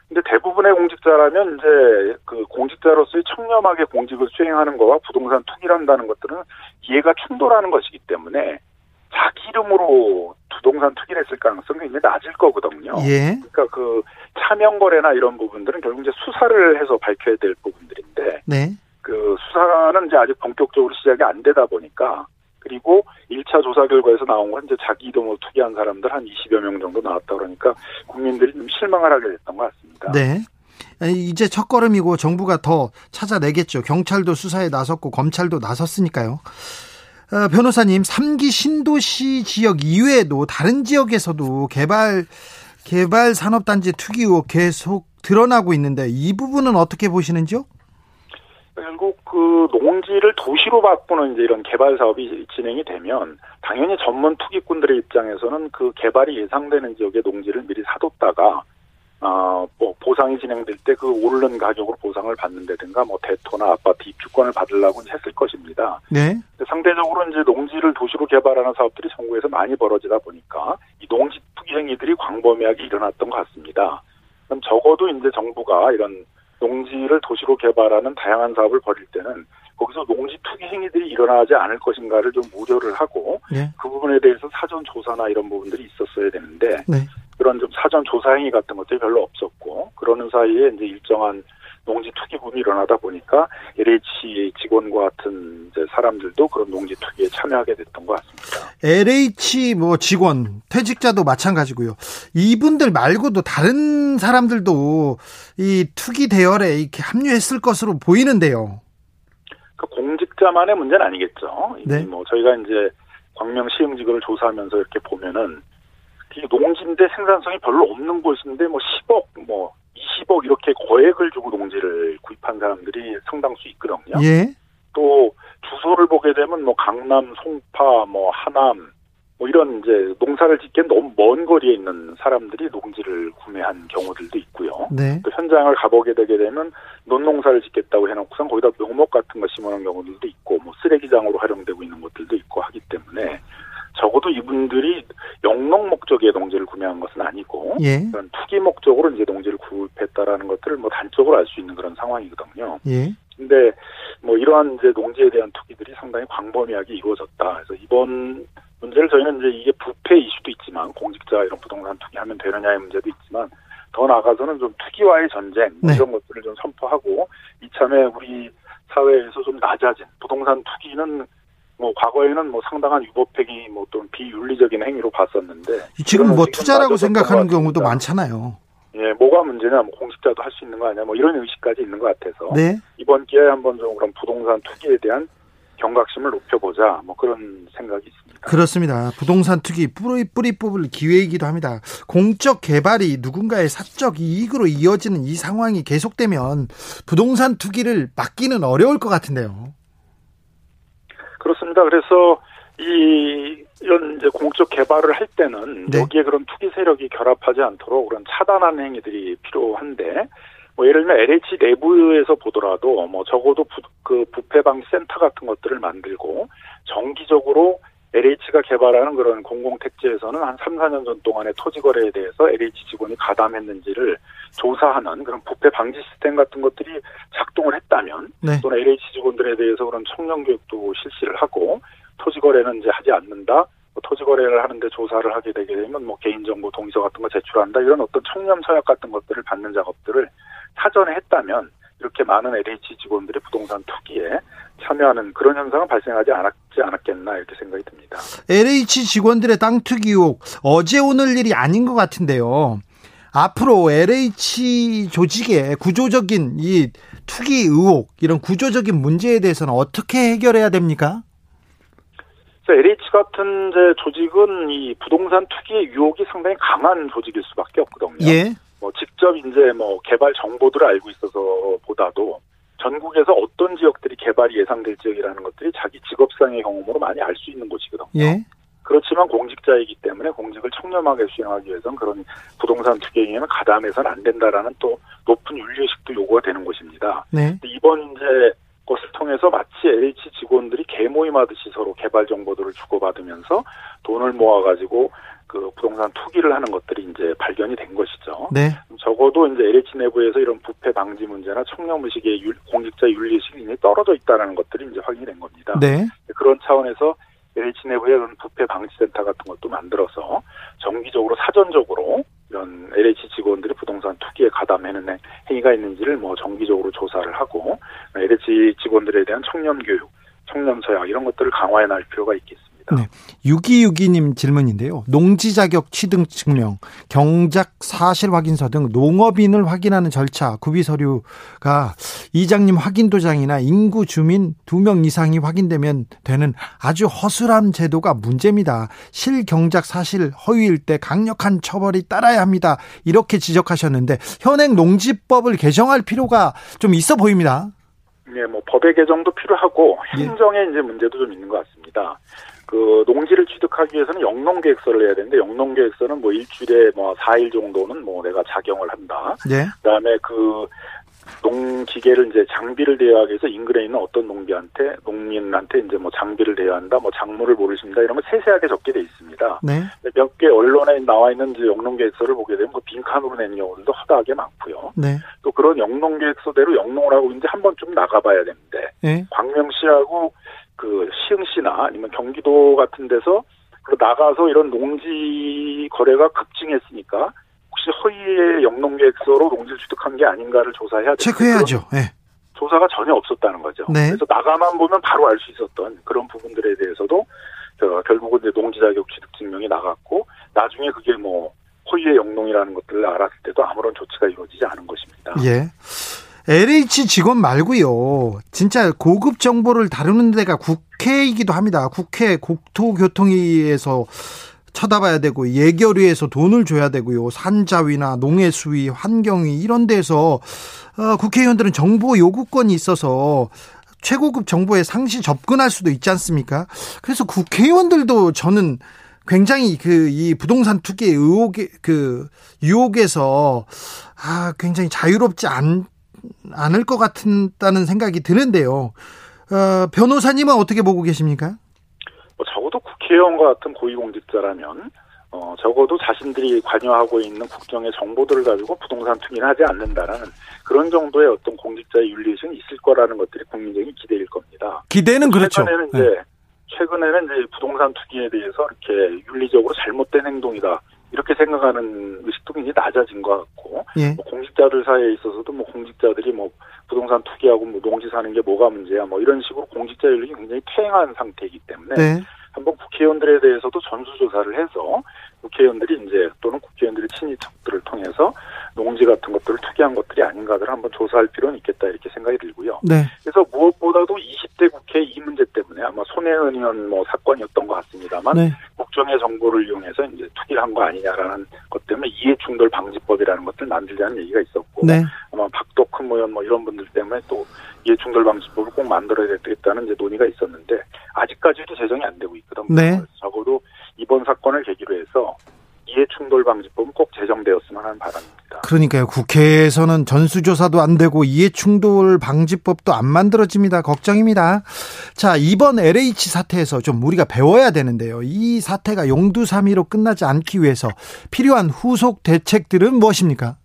[SPEAKER 4] 근데 대부분의 공직자라면 이제 그 공직자로서의 청렴하게 공직을 수행하는 거와 부동산 투기를 한다는 것들은 이해가 충돌하는 것이기 때문에 자기 이름으로 부동산 투기를 했을 가능성이 굉장히 낮을 거거든요. 예. 그러니까 그 차명 거래나 이런 부분들은 결국 이제 수사를 해서 밝혀야 될 부분들인데 네. 그 수사는 이제 아직 본격적으로 시작이 안 되다 보니까 그리고 1차 조사 결과에서 나온 건 이제 자기 이름으로 투기한 사람들 한 20여 명 정도 나왔다 그러니까 국민들이 좀 실망을 하게 됐던 것 같습니다.
[SPEAKER 1] 네. 이제 첫 걸음이고 정부가 더 찾아내겠죠. 경찰도 수사에 나섰고 검찰도 나섰으니까요. 어, 변호사님, 3기 신도시 지역 이외에도 다른 지역에서도 개발 개발 산업단지 투기 의혹 계속 드러나고 있는데 이 부분은 어떻게 보시는지요?
[SPEAKER 4] 결국 그 농지를 도시로 바꾸는 이제 이런 개발 사업이 진행이 되면 당연히 전문 투기꾼들의 입장에서는 그 개발이 예상되는 지역의 농지를 미리 사뒀다가 어, 뭐 보상이 진행될 때 그 오르는 가격으로 보상을 받는다든가 뭐 대토나 아파트 입주권을 받으려고 했을 것입니다. 네. 상대적으로 이제 농지를 도시로 개발하는 사업들이 전국에서 많이 벌어지다 보니까 이 농지 투기 행위들이 광범위하게 일어났던 것 같습니다. 그럼 적어도 이제 정부가 이런 농지를 도시로 개발하는 다양한 사업을 벌일 때는 거기서 농지 투기 행위들이 일어나지 않을 것인가를 좀 우려를 하고 네. 그 부분에 대해서 사전 조사나 이런 부분들이 있었어야 되는데 네. 그런 좀 사전 조사 행위 같은 것들이 별로 없었고 그러는 사이에 이제 일정한 농지 투기 부분이 일어나다 보니까 LH 직원과 같은 사람들도 그런 농지 투기에 참여하게 됐던 것 같습니다.
[SPEAKER 1] LH 뭐 직원, 퇴직자도 마찬가지고요. 이분들 말고도 다른 사람들도 이 투기 대열에 이렇게 합류했을 것으로 보이는데요.
[SPEAKER 4] 그 공직자만의 문제는 아니겠죠. 네. 뭐 저희가 이제 광명 시흥지구를 조사하면서 이렇게 보면은 이 농지인데 생산성이 별로 없는 곳인데 뭐 10억 뭐 20억 이렇게 거액을 주고 농지를 구입한 사람들이 상당수 있거든요. 예. 또 주소를 보게 되면 뭐 강남, 송파, 뭐 하남 뭐 이런 이제 농사를 짓기엔 너무 먼 거리에 있는 사람들이 농지를 구매한 경우들도 있고요. 네. 또 현장을 가보게 되게 되면 논농사를 짓겠다고 해놓고선 거기다 묘목 같은 거 심어놓은 경우들도 있고 뭐 쓰레기장으로 활용되고 있는 것들도 있고 하기 때문에 적어도 이분들이 영농 목적의 농지를 구매한 것은 아니고 예. 그런 투기 목적으로 이제 농지를 구입했다라는 것들을 뭐 단적으로 알 수 있는 그런 상황이거든요. 예. 근데 뭐 이러한 이제 농지에 대한 투기들이 상당히 광범위하게 이루어졌다. 그래서 이번 문제를 저희는 이제 이게 부패 이슈도 있지만 공직자 이런 부동산 투기하면 되느냐의 문제도 있지만 더 나아가서는 좀 투기와의 전쟁 뭐 네. 이런 것들을 좀 선포하고 이참에 우리 사회에서 좀 낮아진 부동산 투기는 뭐 과거에는 뭐 상당한 유법행위 뭐 또는 비윤리적인 행위로 봤었는데
[SPEAKER 1] 지금 뭐 투자라고 생각하는 경우도 많잖아요.
[SPEAKER 4] 예, 뭐가 문제냐, 뭐 공직자도 할 수 있는 거 아니야, 뭐 이런 의식까지 있는 것 같아서 네. 이번 기회에 한번 좀 그런 부동산 투기에 대한 경각심을 높여보자, 뭐 그런 생각이 있습니다.
[SPEAKER 1] 그렇습니다. 부동산 투기 뿌리 뿌리 뽑을 기회이기도 합니다. 공적 개발이 누군가의 사적 이익으로 이어지는 이 상황이 계속되면 부동산 투기를 막기는 어려울 것 같은데요.
[SPEAKER 4] 그렇습니다. 그래서 이 이런 이제 공적 개발을 할 때는 네. 여기에 그런 투기 세력이 결합하지 않도록 그런 차단하는 행위들이 필요한데 뭐 예를 들면 LH 내부에서 보더라도 뭐 적어도 부, 그 부패 방지 센터 같은 것들을 만들고 정기적으로 LH가 개발하는 그런 공공택지에서는 한 3, 4년 전 동안의 토지 거래에 대해서 LH 직원이 가담했는지를 조사하는 그런 부패 방지 시스템 같은 것들이 작동을 했다면 네. 또는 LH 직원들에 대해서 그런 청년 교육도 실시를 하고 토지 거래는 이제 하지 않는다. 뭐 토지 거래를 하는데 조사를 하게 되게 되면 뭐 개인정보 동의서 같은 거 제출한다 이런 어떤 청렴 서약 같은 것들을 받는 작업들을 사전에 했다면 이렇게 많은 LH 직원들의 부동산 투기에 참여하는 그런 현상은 발생하지 않았지 않았겠나 이렇게 생각이 듭니다.
[SPEAKER 1] LH 직원들의 땅 투기 의혹 어제 오늘 일이 아닌 것 같은데요. 앞으로 LH 조직의 구조적인 이 투기 의혹 이런 구조적인 문제에 대해서는 어떻게 해결해야 됩니까?
[SPEAKER 4] LH 같은 조직은 이 부동산 투기 의 유혹이 상당히 강한 조직일 수밖에 없거든요. 예. 뭐 직접 이제 뭐 개발 정보들을 알고 있어서 보다도 전국에서 어떤 지역들이 개발이 예상될 지역이라는 것들이 자기 직업상의 경험으로 많이 알 수 있는 곳이거든요. 예. 그렇지만 공직자이기 때문에 공직을 청렴하게 수행하기 위해서는 그런 부동산 투기행위는 가담해서는 안 된다라는 또 높은 윤리의식도 요구가 되는 것입니다. 네. 이번 이제 것을 통해서 마치 LH 직원들이 개모임하듯이 서로 개발 정보들을 주고받으면서 돈을 모아가지고 그 부동산 투기를 하는 것들이 이제 발견이 된 것이죠. 네. 적어도 이제 LH 내부에서 이런 부패 방지 문제나 청렴의식의 공직자 윤리의식이 떨어져 있다는 것들이 이제 확인이 된 겁니다. 네. 그런 차원에서 LH 내부에 그런 부패 방지 센터 같은 것도 만들어서 정기적으로 사전적으로 이런 LH 직원들이 부동산 투기에 가담하는 행위가 있는지를 뭐 정기적으로 조사를 하고 LH 직원들에 대한 청년 교육, 청년 서약 이런 것들을 강화해 나갈 필요가 있겠습니다. 있습니다. 네.
[SPEAKER 1] 6262님 질문인데요. 농지 자격 취득 증명, 경작 사실 확인서 등 농업인을 확인하는 절차, 구비 서류가 이장님 확인 도장이나 인구 주민 2명 이상이 확인되면 되는 아주 허술한 제도가 문제입니다. 실경작 사실 허위일 때 강력한 처벌이 따라야 합니다. 이렇게 지적하셨는데 현행 농지법을 개정할 필요가 좀 있어 보입니다.
[SPEAKER 4] 네, 뭐 법의 개정도 필요하고 예. 행정의 예. 이제 문제도 좀 있는 것 같습니다. 그 농지를 취득하기 위해서는 영농 계획서를 해야 되는데 영농 계획서는 뭐 일주일에 뭐 4일 정도는 뭐 내가 작용을 한다. 네. 그다음에 그 농기계를 이제 장비를 대여하기 위해서 인근에 있는 어떤 농비한테 농민한테 이제 뭐 장비를 대여한다, 뭐 작물을 모르십니다 이런 거 세세하게 적게 돼 있습니다. 네. 몇 개 언론에 나와 있는 영농계획서를 보게 되면 그 빈칸으로 낸 경우들도 허다하게 많고요. 네. 또 그런 영농계획서대로 영농을 하고 이제 한 번쯤 나가봐야 되는데 네. 광명시하고 그 시흥시나 아니면 경기도 같은 데서 나가서 이런 농지 거래가 급증했으니까 혹시 허위의 영농계획서로 농지를 취득한 게 아닌가를 조사해야.
[SPEAKER 1] 체크해야죠. 네.
[SPEAKER 4] 조사가 전혀 없었다는 거죠. 네. 그래서 나가만 보면 바로 알 수 있었던 그런 부분들에 대해서도 결국은 이제 농지 자격 취득 증명이 나갔고 나중에 그게 뭐 허위의 영농이라는 것들을 알았을 때도 아무런 조치가 이루어지지 않은 것입니다.
[SPEAKER 1] 예. LH 직원 말고요. 진짜 고급 정보를 다루는 데가 국회이기도 합니다. 국회 국토교통위에서 쳐다봐야 되고 예결위에서 돈을 줘야 되고요. 산자위나 농해수위, 환경위 이런 데서 어, 국회의원들은 정보 요구권이 있어서 최고급 정보에 상시 접근할 수도 있지 않습니까? 그래서 국회의원들도 저는 굉장히 그 이 부동산 투기 의혹의 그 유혹에서 아 굉장히 자유롭지 않 않을 것 같다는 생각이 드는데요. 어, 변호사님은 어떻게 보고 계십니까?
[SPEAKER 4] 뭐 적어도 국회의원과 같은 고위공직자라면 어, 적어도 자신들이 관여하고 있는 국정의 정보들을 가지고 부동산 투기는 하지 않는다라는 그런 정도의 어떤 공직자의 윤리의식은 있을 거라는 것들이 국민적인 기대일 겁니다.
[SPEAKER 1] 기대는 그렇죠.
[SPEAKER 4] 최근에는 이제 네. 최근에는 이제 부동산 투기에 대해서 이렇게 윤리적으로 잘못된 행동이다. 이렇게 생각하는 의식도 굉장히 낮아진 것 같고 예. 뭐 공직자들 사이에 있어서도 뭐 공직자들이 뭐 부동산 투기하고 뭐 농지 사는 게 뭐가 문제야 뭐 이런 식으로 공직자 윤리가 굉장히 퇴행한 상태이기 때문에 네. 한번 국회의원들에 대해서도 전수조사를 해서 국회의원들이 이제 또는 국회의원들의 친인척들을 통해서 농지 같은 것들을 투기한 것들이 아닌가를 한번 조사할 필요는 있겠다 이렇게 생각이 들고요. 네. 그래서 무엇보다도 20대 국회 이 문제 때문에 아마 손혜원 의원 뭐 사건이었던 것 같습니다만 네. 국정의 정보를 이용해서 이제 투기를 한 거 아니냐라는 것 때문에 이해충돌 방지법이라는 것들 만들자는 얘기가 있었고 네. 아마 박덕흠 의원 뭐 이런 분들 때문에 또 이해충돌 방지법을 꼭 만들어야 되겠다는 이제 논의가 있었는데 아직까지도 제정이 안 되고 있거든요. 네. 적어도 이번 사건을 계기로 해서 이해충돌 방지법은 꼭 제정되었으면 하는 바람입니다.
[SPEAKER 1] 그러니까요. 국회에서는 전수조사도 안 되고 이해충돌 방지법도 안 만들어집니다. 걱정입니다. 자, 이번 LH 사태에서 좀 우리가 배워야 되는데요. 이 사태가 용두사미로 끝나지 않기 위해서 필요한 후속 대책들은 무엇입니까?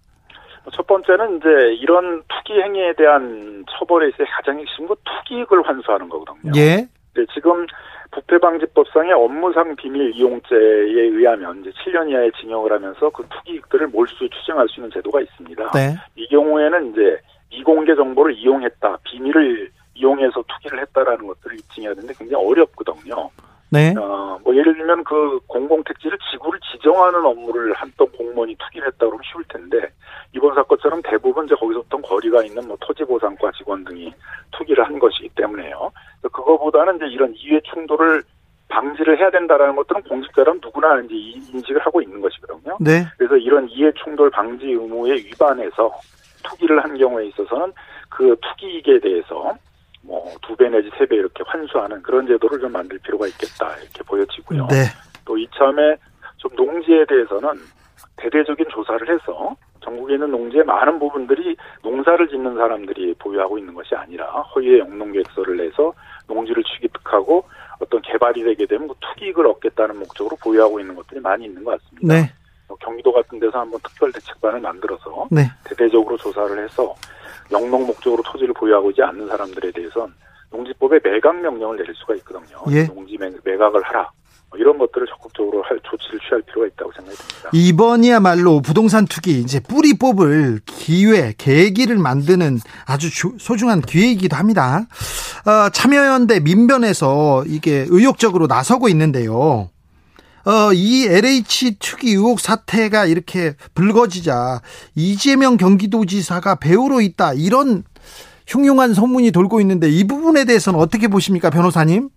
[SPEAKER 4] 첫 번째는 이제 이런 투기 행위에 대한 처벌에 있어 가장 핵심은 투기익을 환수하는 거거든요. 예. 네, 지금 부패방지법상의 업무상 비밀 이용죄에 의하면 이제 7년 이하의 징역을 하면서 그 투기익들을 몰수 추정할 수 있는 제도가 있습니다. 네. 이 경우에는 이제 미공개 정보를 이용했다, 비밀을 이용해서 투기를 했다라는 것들을 입증해야 되는데 굉장히 어렵거든요. 네. 어, 뭐 예를 들면 그 공공택지를 지구를 지정하는 업무를 한던 공무원이 투기를 했다 그러면 쉬울 텐데 이번 사건처럼 대부분 이제 거기서부터 거리가 있는 뭐 토지보상과 직원 등이 투기를 한 것이기 때문에요. 그거보다는 이제 이런 이해 충돌을 방지를 해야 된다라는 것들은 공직자라면 누구나 이제 인식을 하고 있는 것이거든요. 네. 그래서 이런 이해 충돌 방지 의무에 위반해서 투기를 한 경우에 있어서는 그 투기익에 대해서 뭐두배 내지 세 배 이렇게 환수하는 그런 제도를 좀 만들 필요가 있겠다 이렇게 보여지고요. 네. 또 이참에 좀 농지에 대해서는 대대적인 조사를 해서 전국에 있는 농지의 많은 부분들이 농사를 짓는 사람들이 보유하고 있는 것이 아니라 허위의 영농계획서를 내서 농지를 취득하고 어떤 개발이 되게 되면 그 투기익을 얻겠다는 목적으로 보유하고 있는 것들이 많이 있는 것 같습니다. 네. 뭐 경기도 같은 데서 한번 특별 대책반을 만들어서 네. 대대적으로 조사를 해서 영농 목적으로 토지를 보유하고 있지 않는 사람들에 대해서는 농지법에 매각 명령을 내릴 수가 있거든요. 예. 농지 매각을 하라. 뭐 이런 것들을 적극적으로 할 조치를 취할 필요가 있다고 생각이 듭니다.
[SPEAKER 1] 이번이야말로 부동산 투기 이제 뿌리 뽑을 기회, 계기를 만드는 아주 소중한 기회이기도 합니다. 어, 참여연대 민변에서 이게 의욕적으로 나서고 있는데요. 어, 이 LH 투기 의혹 사태가 이렇게 불거지자 이재명 경기도지사가 배우로 있다 이런 흉흉한 소문이 돌고 있는데 이 부분에 대해서는 어떻게 보십니까, 변호사님?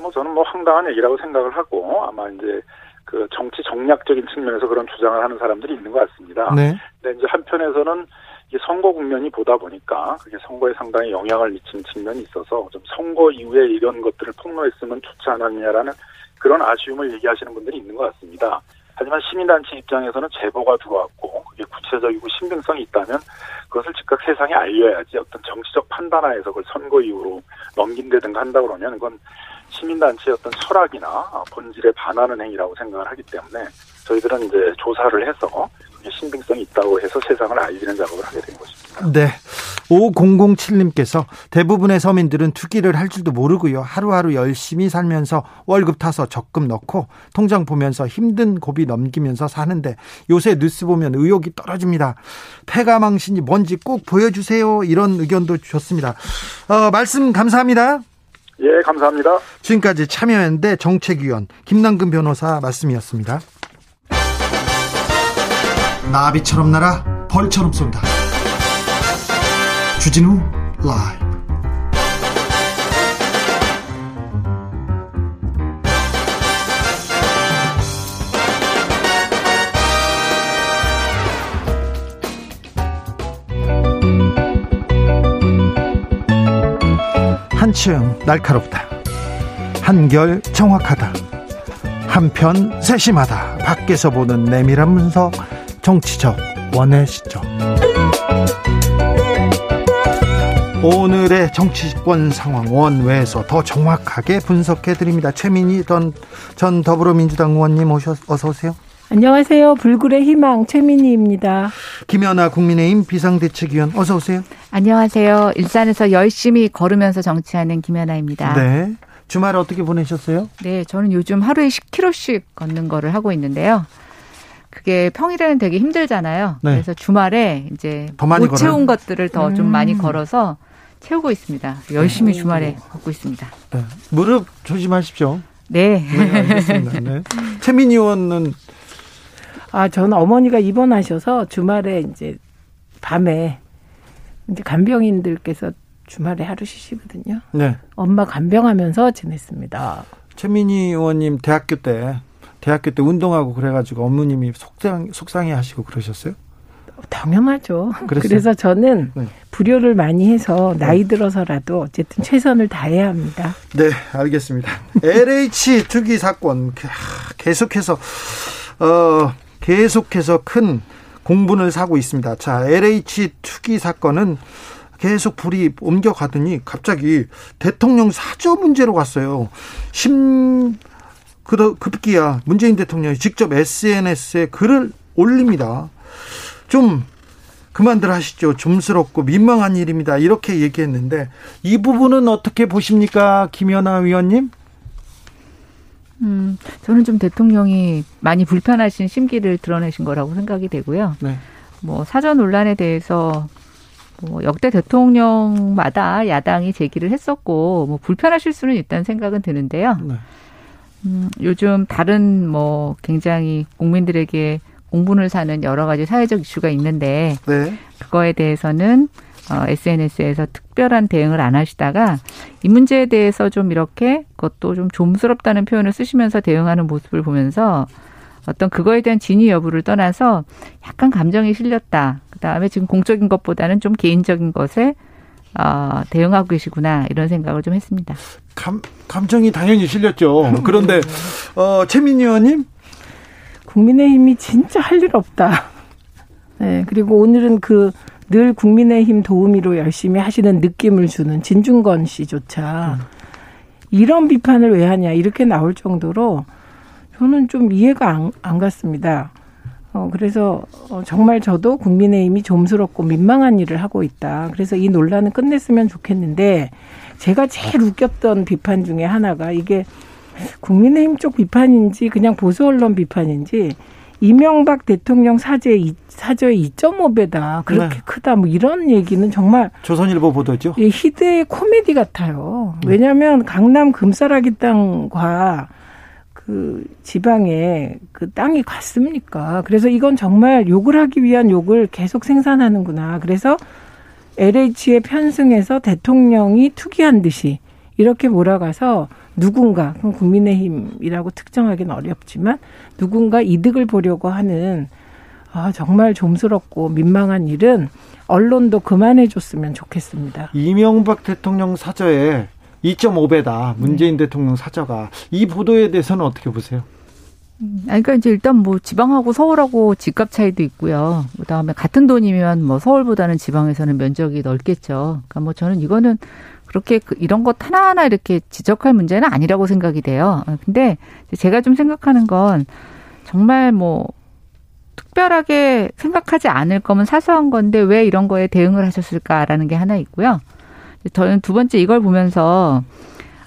[SPEAKER 4] 뭐 저는 뭐 황당한 얘기라고 생각을 하고 아마 이제 그 정치 정략적인 측면에서 그런 주장을 하는 사람들이 있는 것 같습니다. 네. 근데 이제 한편에서는 이 선거 국면이 보다 보니까 그게 선거에 상당히 영향을 미치는 측면이 있어서 좀 선거 이후에 이런 것들을 폭로했으면 좋지 않았냐라는 그런 아쉬움을 얘기하시는 분들이 있는 것 같습니다. 하지만 시민단체 입장에서는 제보가 들어왔고 그게 구체적이고 신빙성이 있다면 그것을 즉각 세상에 알려야지 어떤 정치적 판단하에서 그걸 선거 이후로 넘긴다든가 한다 그러면 그건 시민단체의 어떤 철학이나 본질에 반하는 행위라고 생각을 하기 때문에 저희들은 이제 조사를 해서 신빙성이 있다고 해서 세상을 알리는 작업을 하게 된 것입니다.
[SPEAKER 1] 네. 5007님께서 대부분의 서민들은 투기를 할 줄도 모르고요. 하루하루 열심히 살면서 월급 타서 적금 넣고 통장 보면서 힘든 고비 넘기면서 사는데 요새 뉴스 보면 의욕이 떨어집니다. 폐가망신이 뭔지 꼭 보여주세요. 이런 의견도 주셨습니다. 어, 말씀 감사합니다.
[SPEAKER 4] 예, 감사합니다.
[SPEAKER 1] 지금까지 참여연대 정책위원 김남근 변호사 말씀이었습니다. 나비처럼 날아 벌처럼 쏜다. 주진우 라이브 한층 날카롭다. 한결 정확하다. 한편 세심하다. 밖에서 보는 내밀한 분석, 정치적 원의 시점. 오늘의 정치권 상황 원외에서 더 정확하게 분석해 드립니다. 최민희 전 더불어민주당 의원님 오셔 어서 오세요.
[SPEAKER 5] 안녕하세요. 불굴의 희망 최민희입니다.
[SPEAKER 1] 김연아 국민의힘 비상대책위원 어서 오세요.
[SPEAKER 6] 안녕하세요. 일산에서 열심히 걸으면서 정치하는 김연아입니다.
[SPEAKER 1] 네. 주말 어떻게 보내셨어요?
[SPEAKER 6] 네, 저는 요즘 하루에 10km씩 걷는 거를 하고 있는데요. 그게 평일에는 되게 힘들잖아요. 네. 그래서 주말에 이제 못 채운 것들을 더좀 음. 많이 걸어서 채우고 있습니다. 열심히 네. 주말에 걷고 있습니다.
[SPEAKER 1] 네. 무릎 조심하십시오.
[SPEAKER 6] 네. 네
[SPEAKER 1] 알겠습니다. 네. 최민희 의원은
[SPEAKER 5] 아, 저는 어머니가 입원하셔서 주말에 이제 밤에 이제 간병인들께서 주말에 하루 쉬시거든요. 네. 엄마 간병하면서 지냈습니다.
[SPEAKER 1] 최민희 의원님 대학교 때 대학교 때 운동하고 그래가지고 어머님이 속상 속상해 하시고 그러셨어요?
[SPEAKER 5] 당연하죠. 그랬어요? 그래서 저는 네. 불효를 많이 해서 나이 들어서라도 어쨌든 최선을 다해야 합니다.
[SPEAKER 1] 네, 알겠습니다. LH 투기 사건 계속해서 어 계속해서 큰 공분을 사고 있습니다. 자, LH 투기 사건은 계속 불이 옮겨가더니 갑자기 대통령 사저 문제로 갔어요. 심 급기야 문재인 대통령이 직접 SNS에 글을 올립니다. 좀 그만들 하시죠. 좀스럽고 민망한 일입니다. 이렇게 얘기했는데 이 부분은 어떻게 보십니까, 김연아 위원님?
[SPEAKER 6] 음, 저는 좀 대통령이 많이 불편하신 심기를 드러내신 거라고 생각이 되고요. 네. 뭐 사전 논란에 대해서 뭐 역대 대통령마다 야당이 제기를 했었고 뭐 불편하실 수는 있다는 생각은 드는데요. 네. 음, 요즘 다른 뭐 굉장히 국민들에게 공분을 사는 여러 가지 사회적 이슈가 있는데 네. 그거에 대해서는 어, SNS에서 특별한 대응을 안 하시다가 이 문제에 대해서 좀 이렇게 그것도 좀 좀스럽다는 표현을 쓰시면서 대응하는 모습을 보면서 어떤 그거에 대한 진위 여부를 떠나서 약간 감정이 실렸다. 그 다음에 지금 공적인 것보다는 좀 개인적인 것에 어, 대응하고 계시구나 이런 생각을 좀 했습니다.
[SPEAKER 1] 감, 감정이 당연히 실렸죠. 그런데 어, 최민희 의원님
[SPEAKER 5] 국민의힘이 진짜 할 일 없다. 네, 그리고 오늘은 그 늘 국민의힘 도우미로 열심히 하시는 느낌을 주는 진중건 씨조차 음. 이런 비판을 왜 하냐 이렇게 나올 정도로 저는 좀 이해가 안, 안 갔습니다. 어, 그래서 어, 정말 저도 국민의힘이 좀스럽고 민망한 일을 하고 있다. 그래서 이 논란은 끝냈으면 좋겠는데 제가 제일 웃겼던 비판 중에 하나가 이게 국민의힘 쪽 비판인지 그냥 보수 언론 비판인지 이명박 대통령 사제 사저의 2.5배다 그렇게 네. 크다 뭐 이런 얘기는 정말
[SPEAKER 1] 조선일보 보도죠.
[SPEAKER 5] 예, 희대의 코미디 같아요. 왜냐하면 강남 금싸라기 땅과 그 지방에 그 땅이 같습니까? 그래서 이건 정말 욕을 하기 위한 욕을 계속 생산하는구나. 그래서 LH에 편승해서 대통령이 투기한 듯이 이렇게 몰아가서 누군가 국민의힘이라고 특정하기는 어렵지만 누군가 이득을 보려고 하는 아, 정말 좀스럽고 민망한 일은 언론도 그만해 줬으면 좋겠습니다.
[SPEAKER 1] 이명박 대통령 사저에 2.5배다. 문재인 네. 대통령 사저가 이 보도에 대해서는 어떻게 보세요?
[SPEAKER 6] 음, 그러니까 이제 일단 뭐 지방하고 서울하고 집값 차이도 있고요. 그다음에 같은 돈이면 뭐 서울보다는 지방에서는 면적이 넓겠죠. 그러니까 뭐 저는 이거는 그렇게 그 이런 것 하나하나 이렇게 지적할 문제는 아니라고 생각이 돼요. 어, 근데 제가 좀 생각하는 건 정말 뭐 특별하게 생각하지 않을 거면 사소한 건데 왜 이런 거에 대응을 하셨을까라는 게 하나 있고요. 저는 두 번째 이걸 보면서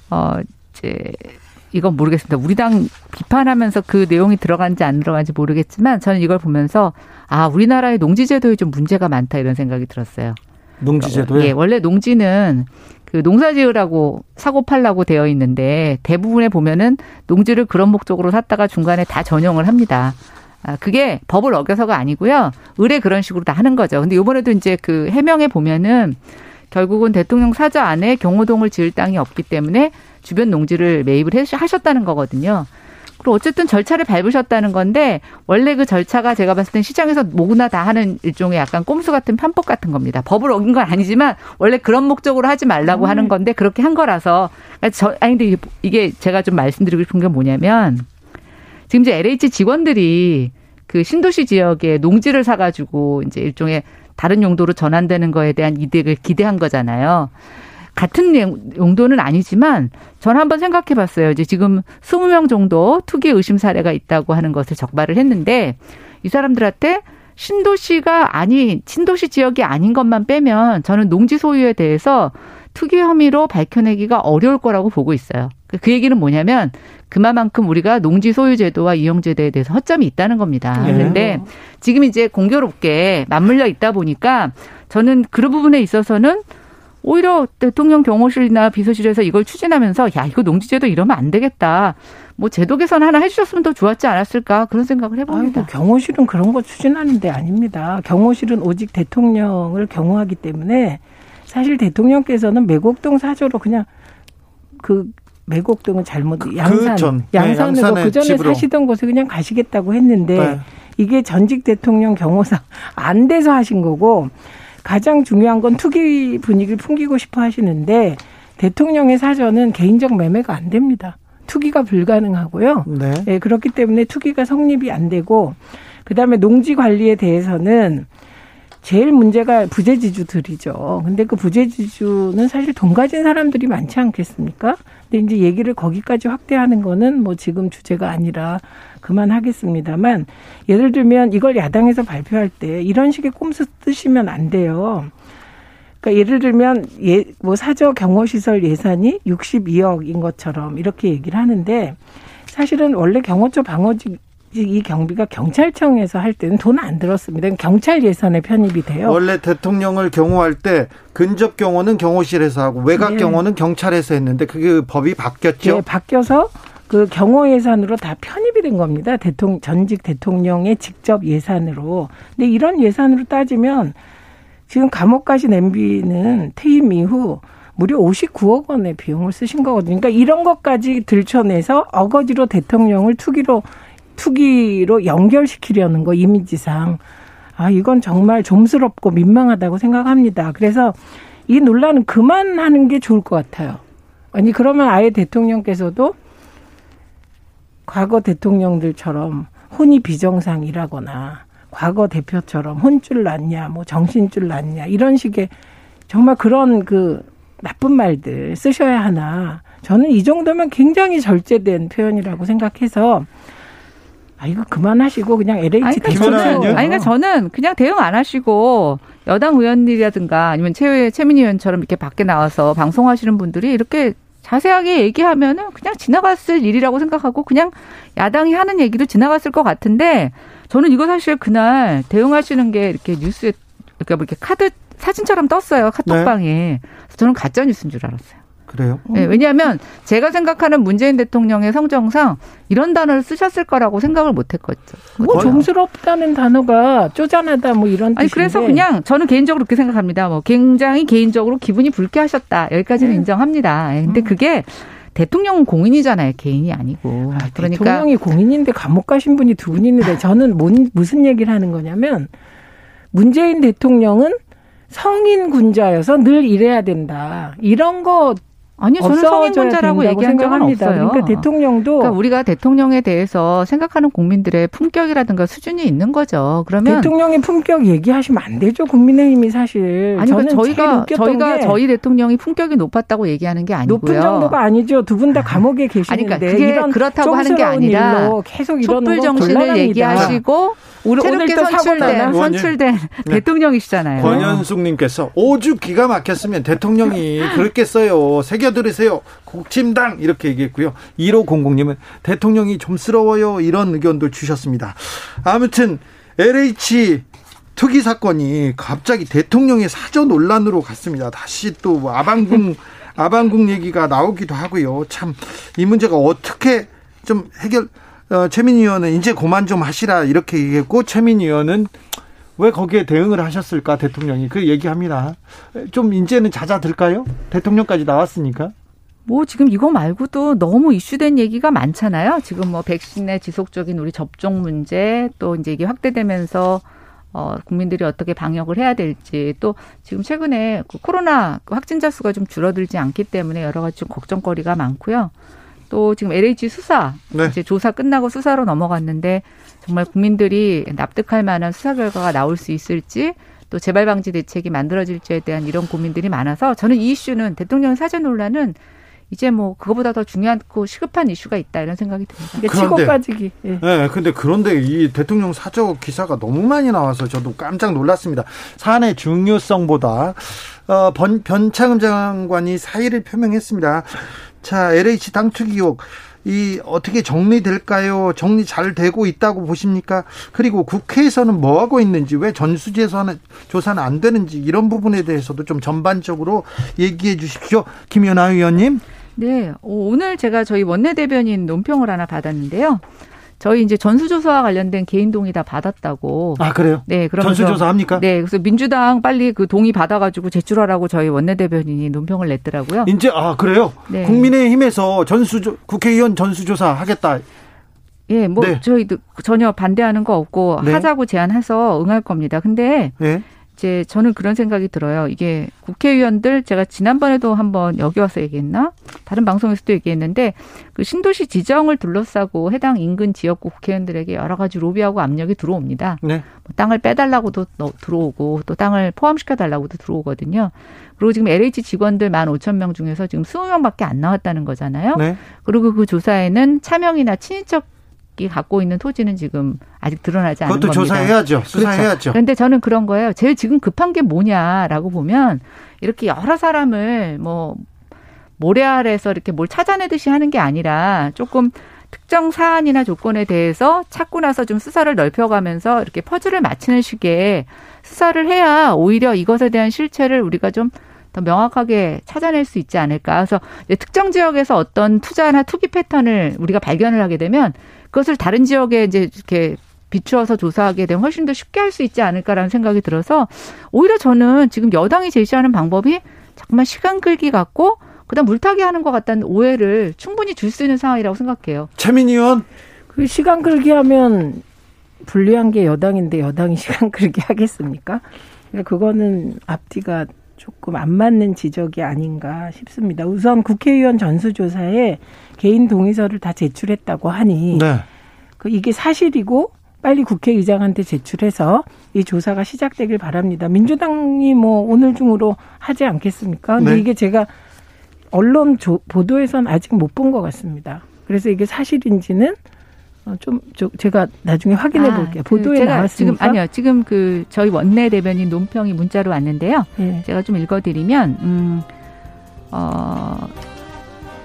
[SPEAKER 6] 어 이제 이건 모르겠습니다. 우리 당 비판하면서 그 내용이 들어간지 안 들어간지 모르겠지만 저는 이걸 보면서 아 우리나라의 농지제도에 좀 문제가 많다 이런 생각이 들었어요.
[SPEAKER 1] 농지제도에
[SPEAKER 6] 예, 원래 농지는 그 농사 지으라고 사고 팔라고 되어 있는데 대부분에 보면은 농지를 그런 목적으로 샀다가 중간에 다 전용을 합니다. 아, 그게 법을 어겨서가 아니고요. 의뢰 그런 식으로 다 하는 거죠. 근데 이번에도 이제 그 해명에 보면은 결국은 대통령 사저 안에 경호동을 지을 땅이 없기 때문에 주변 농지를 매입을 하셨다는 거거든요. 그리고 어쨌든 절차를 밟으셨다는 건데 원래 그 절차가 제가 봤을 땐 시장에서 뭐구나 다 하는 일종의 약간 꼼수 같은 편법 같은 겁니다. 법을 어긴 건 아니지만 원래 그런 목적으로 하지 말라고 음. 하는 건데 그렇게 한 거라서 저 아니 근데 이게 제가 좀 말씀드리고 싶은 게 뭐냐면 지금 이제 LH 직원들이 그 신도시 지역에 농지를 사가지고 이제 일종의 다른 용도로 전환되는 거에 대한 이득을 기대한 거잖아요. 같은 용도는 아니지만 전 한번 생각해 봤어요. 이제 지금 20명 정도 투기 의심 사례가 있다고 하는 것을 적발을 했는데 이 사람들한테 신도시가 아닌 신도시 지역이 아닌 것만 빼면 저는 농지 소유에 대해서 투기 혐의로 밝혀내기가 어려울 거라고 보고 있어요. 그 얘기는 뭐냐면 그만큼 우리가 농지 소유 제도와 이용 제도에 대해서 허점이 있다는 겁니다. 네. 그런데 지금 이제 공교롭게 맞물려 있다 보니까 저는 그런 부분에 있어서는 오히려 대통령 경호실이나 비서실에서 이걸 추진하면서 야 이거 농지제도 이러면 안 되겠다. 뭐 제도 개선 하나 해주셨으면 더 좋았지 않았을까 그런 생각을 해봅니다.
[SPEAKER 5] 아이고, 경호실은 그런 거 추진하는 데 아닙니다. 경호실은 오직 대통령을 경호하기 때문에 사실 대통령께서는 매곡동 사저로 그냥 그 매곡동은 잘못 그, 양산 그 양산으로 네, 그 전에 집으로. 사시던 곳에 그냥 가시겠다고 했는데 네. 이게 전직 대통령 경호상 안 돼서 하신 거고 가장 중요한 건 투기 분위기를 풍기고 싶어 하시는데 대통령의 사전은 개인적 매매가 안 됩니다. 투기가 불가능하고요. 네. 네 그렇기 때문에 투기가 성립이 안 되고 그다음에 농지 관리에 대해서는 제일 문제가 부재지주들이죠. 근데 그 부재지주는 사실 돈 가진 사람들이 많지 않겠습니까? 근데 이제 얘기를 거기까지 확대하는 거는 뭐 지금 주제가 아니라 그만하겠습니다만 예를 들면 이걸 야당에서 발표할 때 이런 식의 꼼수 쓰시면 안 돼요. 그러니까 예를 들면 예, 뭐 사저 경호시설 예산이 62억인 것처럼 이렇게 얘기를 하는데 사실은 원래 경호처 방어직 이 경비가 경찰청에서 할 때는 돈 안 들었습니다. 경찰 예산에 편입이 돼요.
[SPEAKER 1] 원래 대통령을 경호할 때 근접 경호는 경호실에서 하고 외곽 네. 경호는 경찰에서 했는데 그게 법이 바뀌었죠.
[SPEAKER 5] 네, 바뀌어서 그 경호 예산으로 다 편입이 된 겁니다. 대통령 전직 대통령의 직접 예산으로. 근데 이런 예산으로 따지면 지금 감옥 가신 MB는 퇴임 이후 무려 59억 원의 비용을 쓰신 거거든요. 그러니까 이런 것까지 들춰내서 어거지로 대통령을 투기로 투기로 연결시키려는 거 이미지상 아 이건 정말 좀스럽고 민망하다고 생각합니다. 그래서 이 논란은 그만하는 게 좋을 것 같아요. 아니 그러면 아예 대통령께서도 과거 대통령들처럼 혼이 비정상이라거나 과거 대표처럼 혼줄 났냐, 뭐 정신줄 났냐 이런 식의 정말 그런 그 나쁜 말들 쓰셔야 하나. 저는 이 정도면 굉장히 절제된 표현이라고 생각해서 아 이거 그만하시고 그냥 LH 아니,
[SPEAKER 6] 그러니까 저는, 아니 그러니까 저는 그냥 대응 안 하시고 여당 의원들이라든가 아니면 최 최민희 의원처럼 이렇게 밖에 나와서 방송하시는 분들이 이렇게 자세하게 얘기하면은 그냥 지나갔을 일이라고 생각하고 그냥 야당이 하는 얘기도 지나갔을 것 같은데 저는 이거 사실 그날 대응하시는 게 이렇게 뉴스에 그러니까 뭐 이렇게 카드 사진처럼 떴어요 카톡방에. 네. 저는 가짜 뉴스인 줄 알았어요.
[SPEAKER 1] 그래요?
[SPEAKER 6] 네, 왜냐하면 제가 생각하는 문재인 대통령의 성정상 이런 단어를 쓰셨을 거라고 생각을 못했거든요.
[SPEAKER 5] 뭐 좀스럽다는 단어가 쪼잔하다 뭐 이런 뜻인데. 아니
[SPEAKER 6] 그래서 그냥 저는 개인적으로 그렇게 생각합니다. 뭐 굉장히 개인적으로 기분이 불쾌하셨다 여기까지는 네. 인정합니다. 예, 근데 음. 그게 대통령은 공인이잖아요. 개인이 아니고.
[SPEAKER 5] 아, 그러니까 대통령이 공인인데 감옥 가신 분이 두 분 있는데 저는 뭔, 무슨 얘기를 하는 거냐면 문재인 대통령은 성인 군자여서 늘 이래야 된다. 이런 거
[SPEAKER 6] 아니요, 저는 성인군자라고 얘기한 적은 없어요.
[SPEAKER 5] 그러니까 대통령도
[SPEAKER 6] 그러니까 우리가 대통령에 대해서 생각하는 국민들의 품격이라든가 수준이 있는 거죠. 그러면
[SPEAKER 5] 대통령의 품격 얘기하시면 안 되죠. 국민의힘이 사실
[SPEAKER 6] 아니 그러니까 저희가 저희가 저희 대통령이 품격이 높았다고 얘기하는 게 아니고요.
[SPEAKER 5] 높은 정도가 아니죠. 두 분 다 감옥에 계시는데
[SPEAKER 6] 아니, 그러니까 그게 그렇다고 하는 게 아니라
[SPEAKER 5] 계속 이런 촛불
[SPEAKER 6] 정신을 얘기하시고 우리 새롭게 선출된 선출된 네. 대통령이시잖아요.
[SPEAKER 1] 권현숙님께서 오죽 기가 막혔으면 대통령이 그랬겠어요. 새겨 들으세요. 국힘당 이렇게 얘기했고요. 1500님은 대통령이 좀스러워요. 이런 의견도 주셨습니다. 아무튼 LH 투기 사건이 갑자기 대통령의 사저 논란으로 갔습니다. 다시 또 아방궁 아방궁 얘기가 나오기도 하고요. 참 이 문제가 어떻게 좀 해결 어, 최민희 의원은 이제 그만 좀 하시라 이렇게 얘기했고 최민희 의원은 왜 거기에 대응을 하셨을까 대통령이 그 얘기합니다. 좀 이제는 잦아들까요? 대통령까지 나왔으니까.
[SPEAKER 6] 뭐 지금 이거 말고도 너무 이슈된 얘기가 많잖아요. 지금 뭐 백신의 지속적인 우리 접종 문제 또 이제 이게 확대되면서 어 국민들이 어떻게 방역을 해야 될지 또 지금 최근에 그 코로나 확진자 수가 좀 줄어들지 않기 때문에 여러 가지 좀 걱정거리가 많고요. 또 지금 LH 수사 네. 이제 조사 끝나고 수사로 넘어갔는데 정말 국민들이 납득할 만한 수사 결과가 나올 수 있을지 또 재발 방지 대책이 만들어질지에 대한 이런 고민들이 많아서 저는 이 이슈는 대통령 사전 논란은 이제 뭐 그거보다 더 중요하고 시급한 이슈가 있다 이런 생각이 듭니다.
[SPEAKER 5] 그런데, 치고 빠지기.
[SPEAKER 1] 예. 네, 근데 그런데 이 대통령 사저 기사가 너무 많이 나와서 저도 깜짝 놀랐습니다. 사안의 중요성보다 어, 번, 변창흠 장관이 사의를 표명했습니다. 자, LH 당투기 의혹 이 어떻게 정리될까요? 정리 잘 되고 있다고 보십니까? 그리고 국회에서는 뭐 하고 있는지 왜 전수조사는 조사는 안 되는지 이런 부분에 대해서도 좀 전반적으로 얘기해 주십시오. 김연아 의원님.
[SPEAKER 6] 네, 오늘 제가 저희 원내대변인 논평을 하나 받았는데요. 저희 이제 전수조사와 관련된 개인 동의 다 받았다고.
[SPEAKER 1] 아 그래요?
[SPEAKER 6] 네,
[SPEAKER 1] 그럼 전수조사 합니까?
[SPEAKER 6] 네, 그래서 민주당 빨리 그 동의 받아가지고 제출하라고 저희 원내대변인이 논평을 냈더라고요.
[SPEAKER 1] 이제 아 그래요? 네. 국민의힘에서 전수 국회의원 전수조사 하겠다.
[SPEAKER 6] 예, 뭐 네. 저희도 전혀 반대하는 거 없고 네. 하자고 제안해서 응할 겁니다. 근데 네. 이제 저는 그런 생각이 들어요. 이게 국회의원들 제가 지난번에도 한번 여기 와서 얘기했나? 다른 방송에서도 얘기했는데 그 신도시 지정을 둘러싸고 해당 인근 지역구 국회의원들에게 여러 가지 로비하고 압력이 들어옵니다. 네. 뭐 땅을 빼달라고도 들어오고 또 땅을 포함시켜 달라고도 들어오거든요. 그리고 지금 LH 직원들 만 오천 명 중에서 지금 스무 명밖에 안 나왔다는 거잖아요. 네. 그리고 그 조사에는 차명이나 친인척 이 갖고 있는 토지는 지금 아직 드러나지 않은
[SPEAKER 1] 겁니다. 그것도 조사해야죠. 수사해야죠. 그렇죠.
[SPEAKER 6] 그런데 저는 그런 거예요. 제일 지금 급한 게 뭐냐라고 보면 이렇게 여러 사람을 뭐 모래 아래서 이렇게 뭘 찾아내듯이 하는 게 아니라 조금 특정 사안이나 조건에 대해서 찾고 나서 좀 수사를 넓혀가면서 이렇게 퍼즐을 맞추는 식의 수사를 해야 오히려 이것에 대한 실체를 우리가 좀 더 명확하게 찾아낼 수 있지 않을까. 그래서 특정 지역에서 어떤 투자나 투기 패턴을 우리가 발견을 하게 되면 그것을 다른 지역에 이제 이렇게 비추어서 조사하게 되면 훨씬 더 쉽게 할 수 있지 않을까라는 생각이 들어서 오히려 저는 지금 여당이 제시하는 방법이 잠깐만 시간 끌기 같고 그다음 물타기 하는 것 같다는 오해를 충분히 줄 수 있는 상황이라고 생각해요.
[SPEAKER 1] 최민희 의원.
[SPEAKER 5] 그 시간 끌기 하면 불리한 게 여당인데 여당이 시간 끌기 하겠습니까? 그러니까 그거는 앞뒤가 조금 안 맞는 지적이 아닌가 싶습니다. 우선 국회의원 전수조사에 개인 동의서를 다 제출했다고 하니 네. 그 이게 사실이고 빨리 국회의장한테 제출해서 이 조사가 시작되길 바랍니다. 민주당이 뭐 오늘 중으로 하지 않겠습니까? 근데 네. 이게 제가 언론 조, 보도에선 아직 못 본 것 같습니다. 그래서 이게 사실인지는 어, 좀, 저, 제가 나중에 확인해 아, 볼게요. 그 보도에 제가 나왔습니까?
[SPEAKER 6] 지금 아니요. 지금 그 저희 원내 대변인 논평이 문자로 왔는데요. 네. 제가 좀 읽어 드리면 음, 어,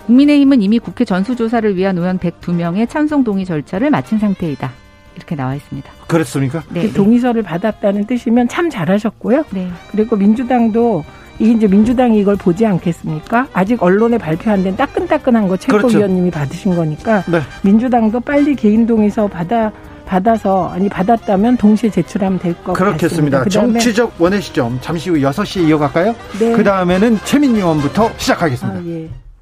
[SPEAKER 6] 국민의힘은 이미 국회 전수조사를 위한 의원 102명의 찬성 동의 절차를 마친 상태이다. 이렇게 나와 있습니다.
[SPEAKER 1] 그렇습니까?
[SPEAKER 5] 네. 그 동의서를 받았다는 뜻이면 참 잘하셨고요. 네. 그리고 민주당도 이 이제 민주당이 이걸 보지 않겠습니까? 아직 언론에 발표 안 된 따끈따끈한 거 최고위원님이 그렇죠. 받으신 거니까 네. 민주당도 빨리 개인 동의서 받아 받아서 아니 받았다면 동시에 제출하면 될 것 같습니다.
[SPEAKER 1] 그렇겠습니다. 정치적 원의 시점 잠시 후 6시에 이어갈까요? 네. 그 다음에는 최민희 의원부터 시작하겠습니다. 아, 예.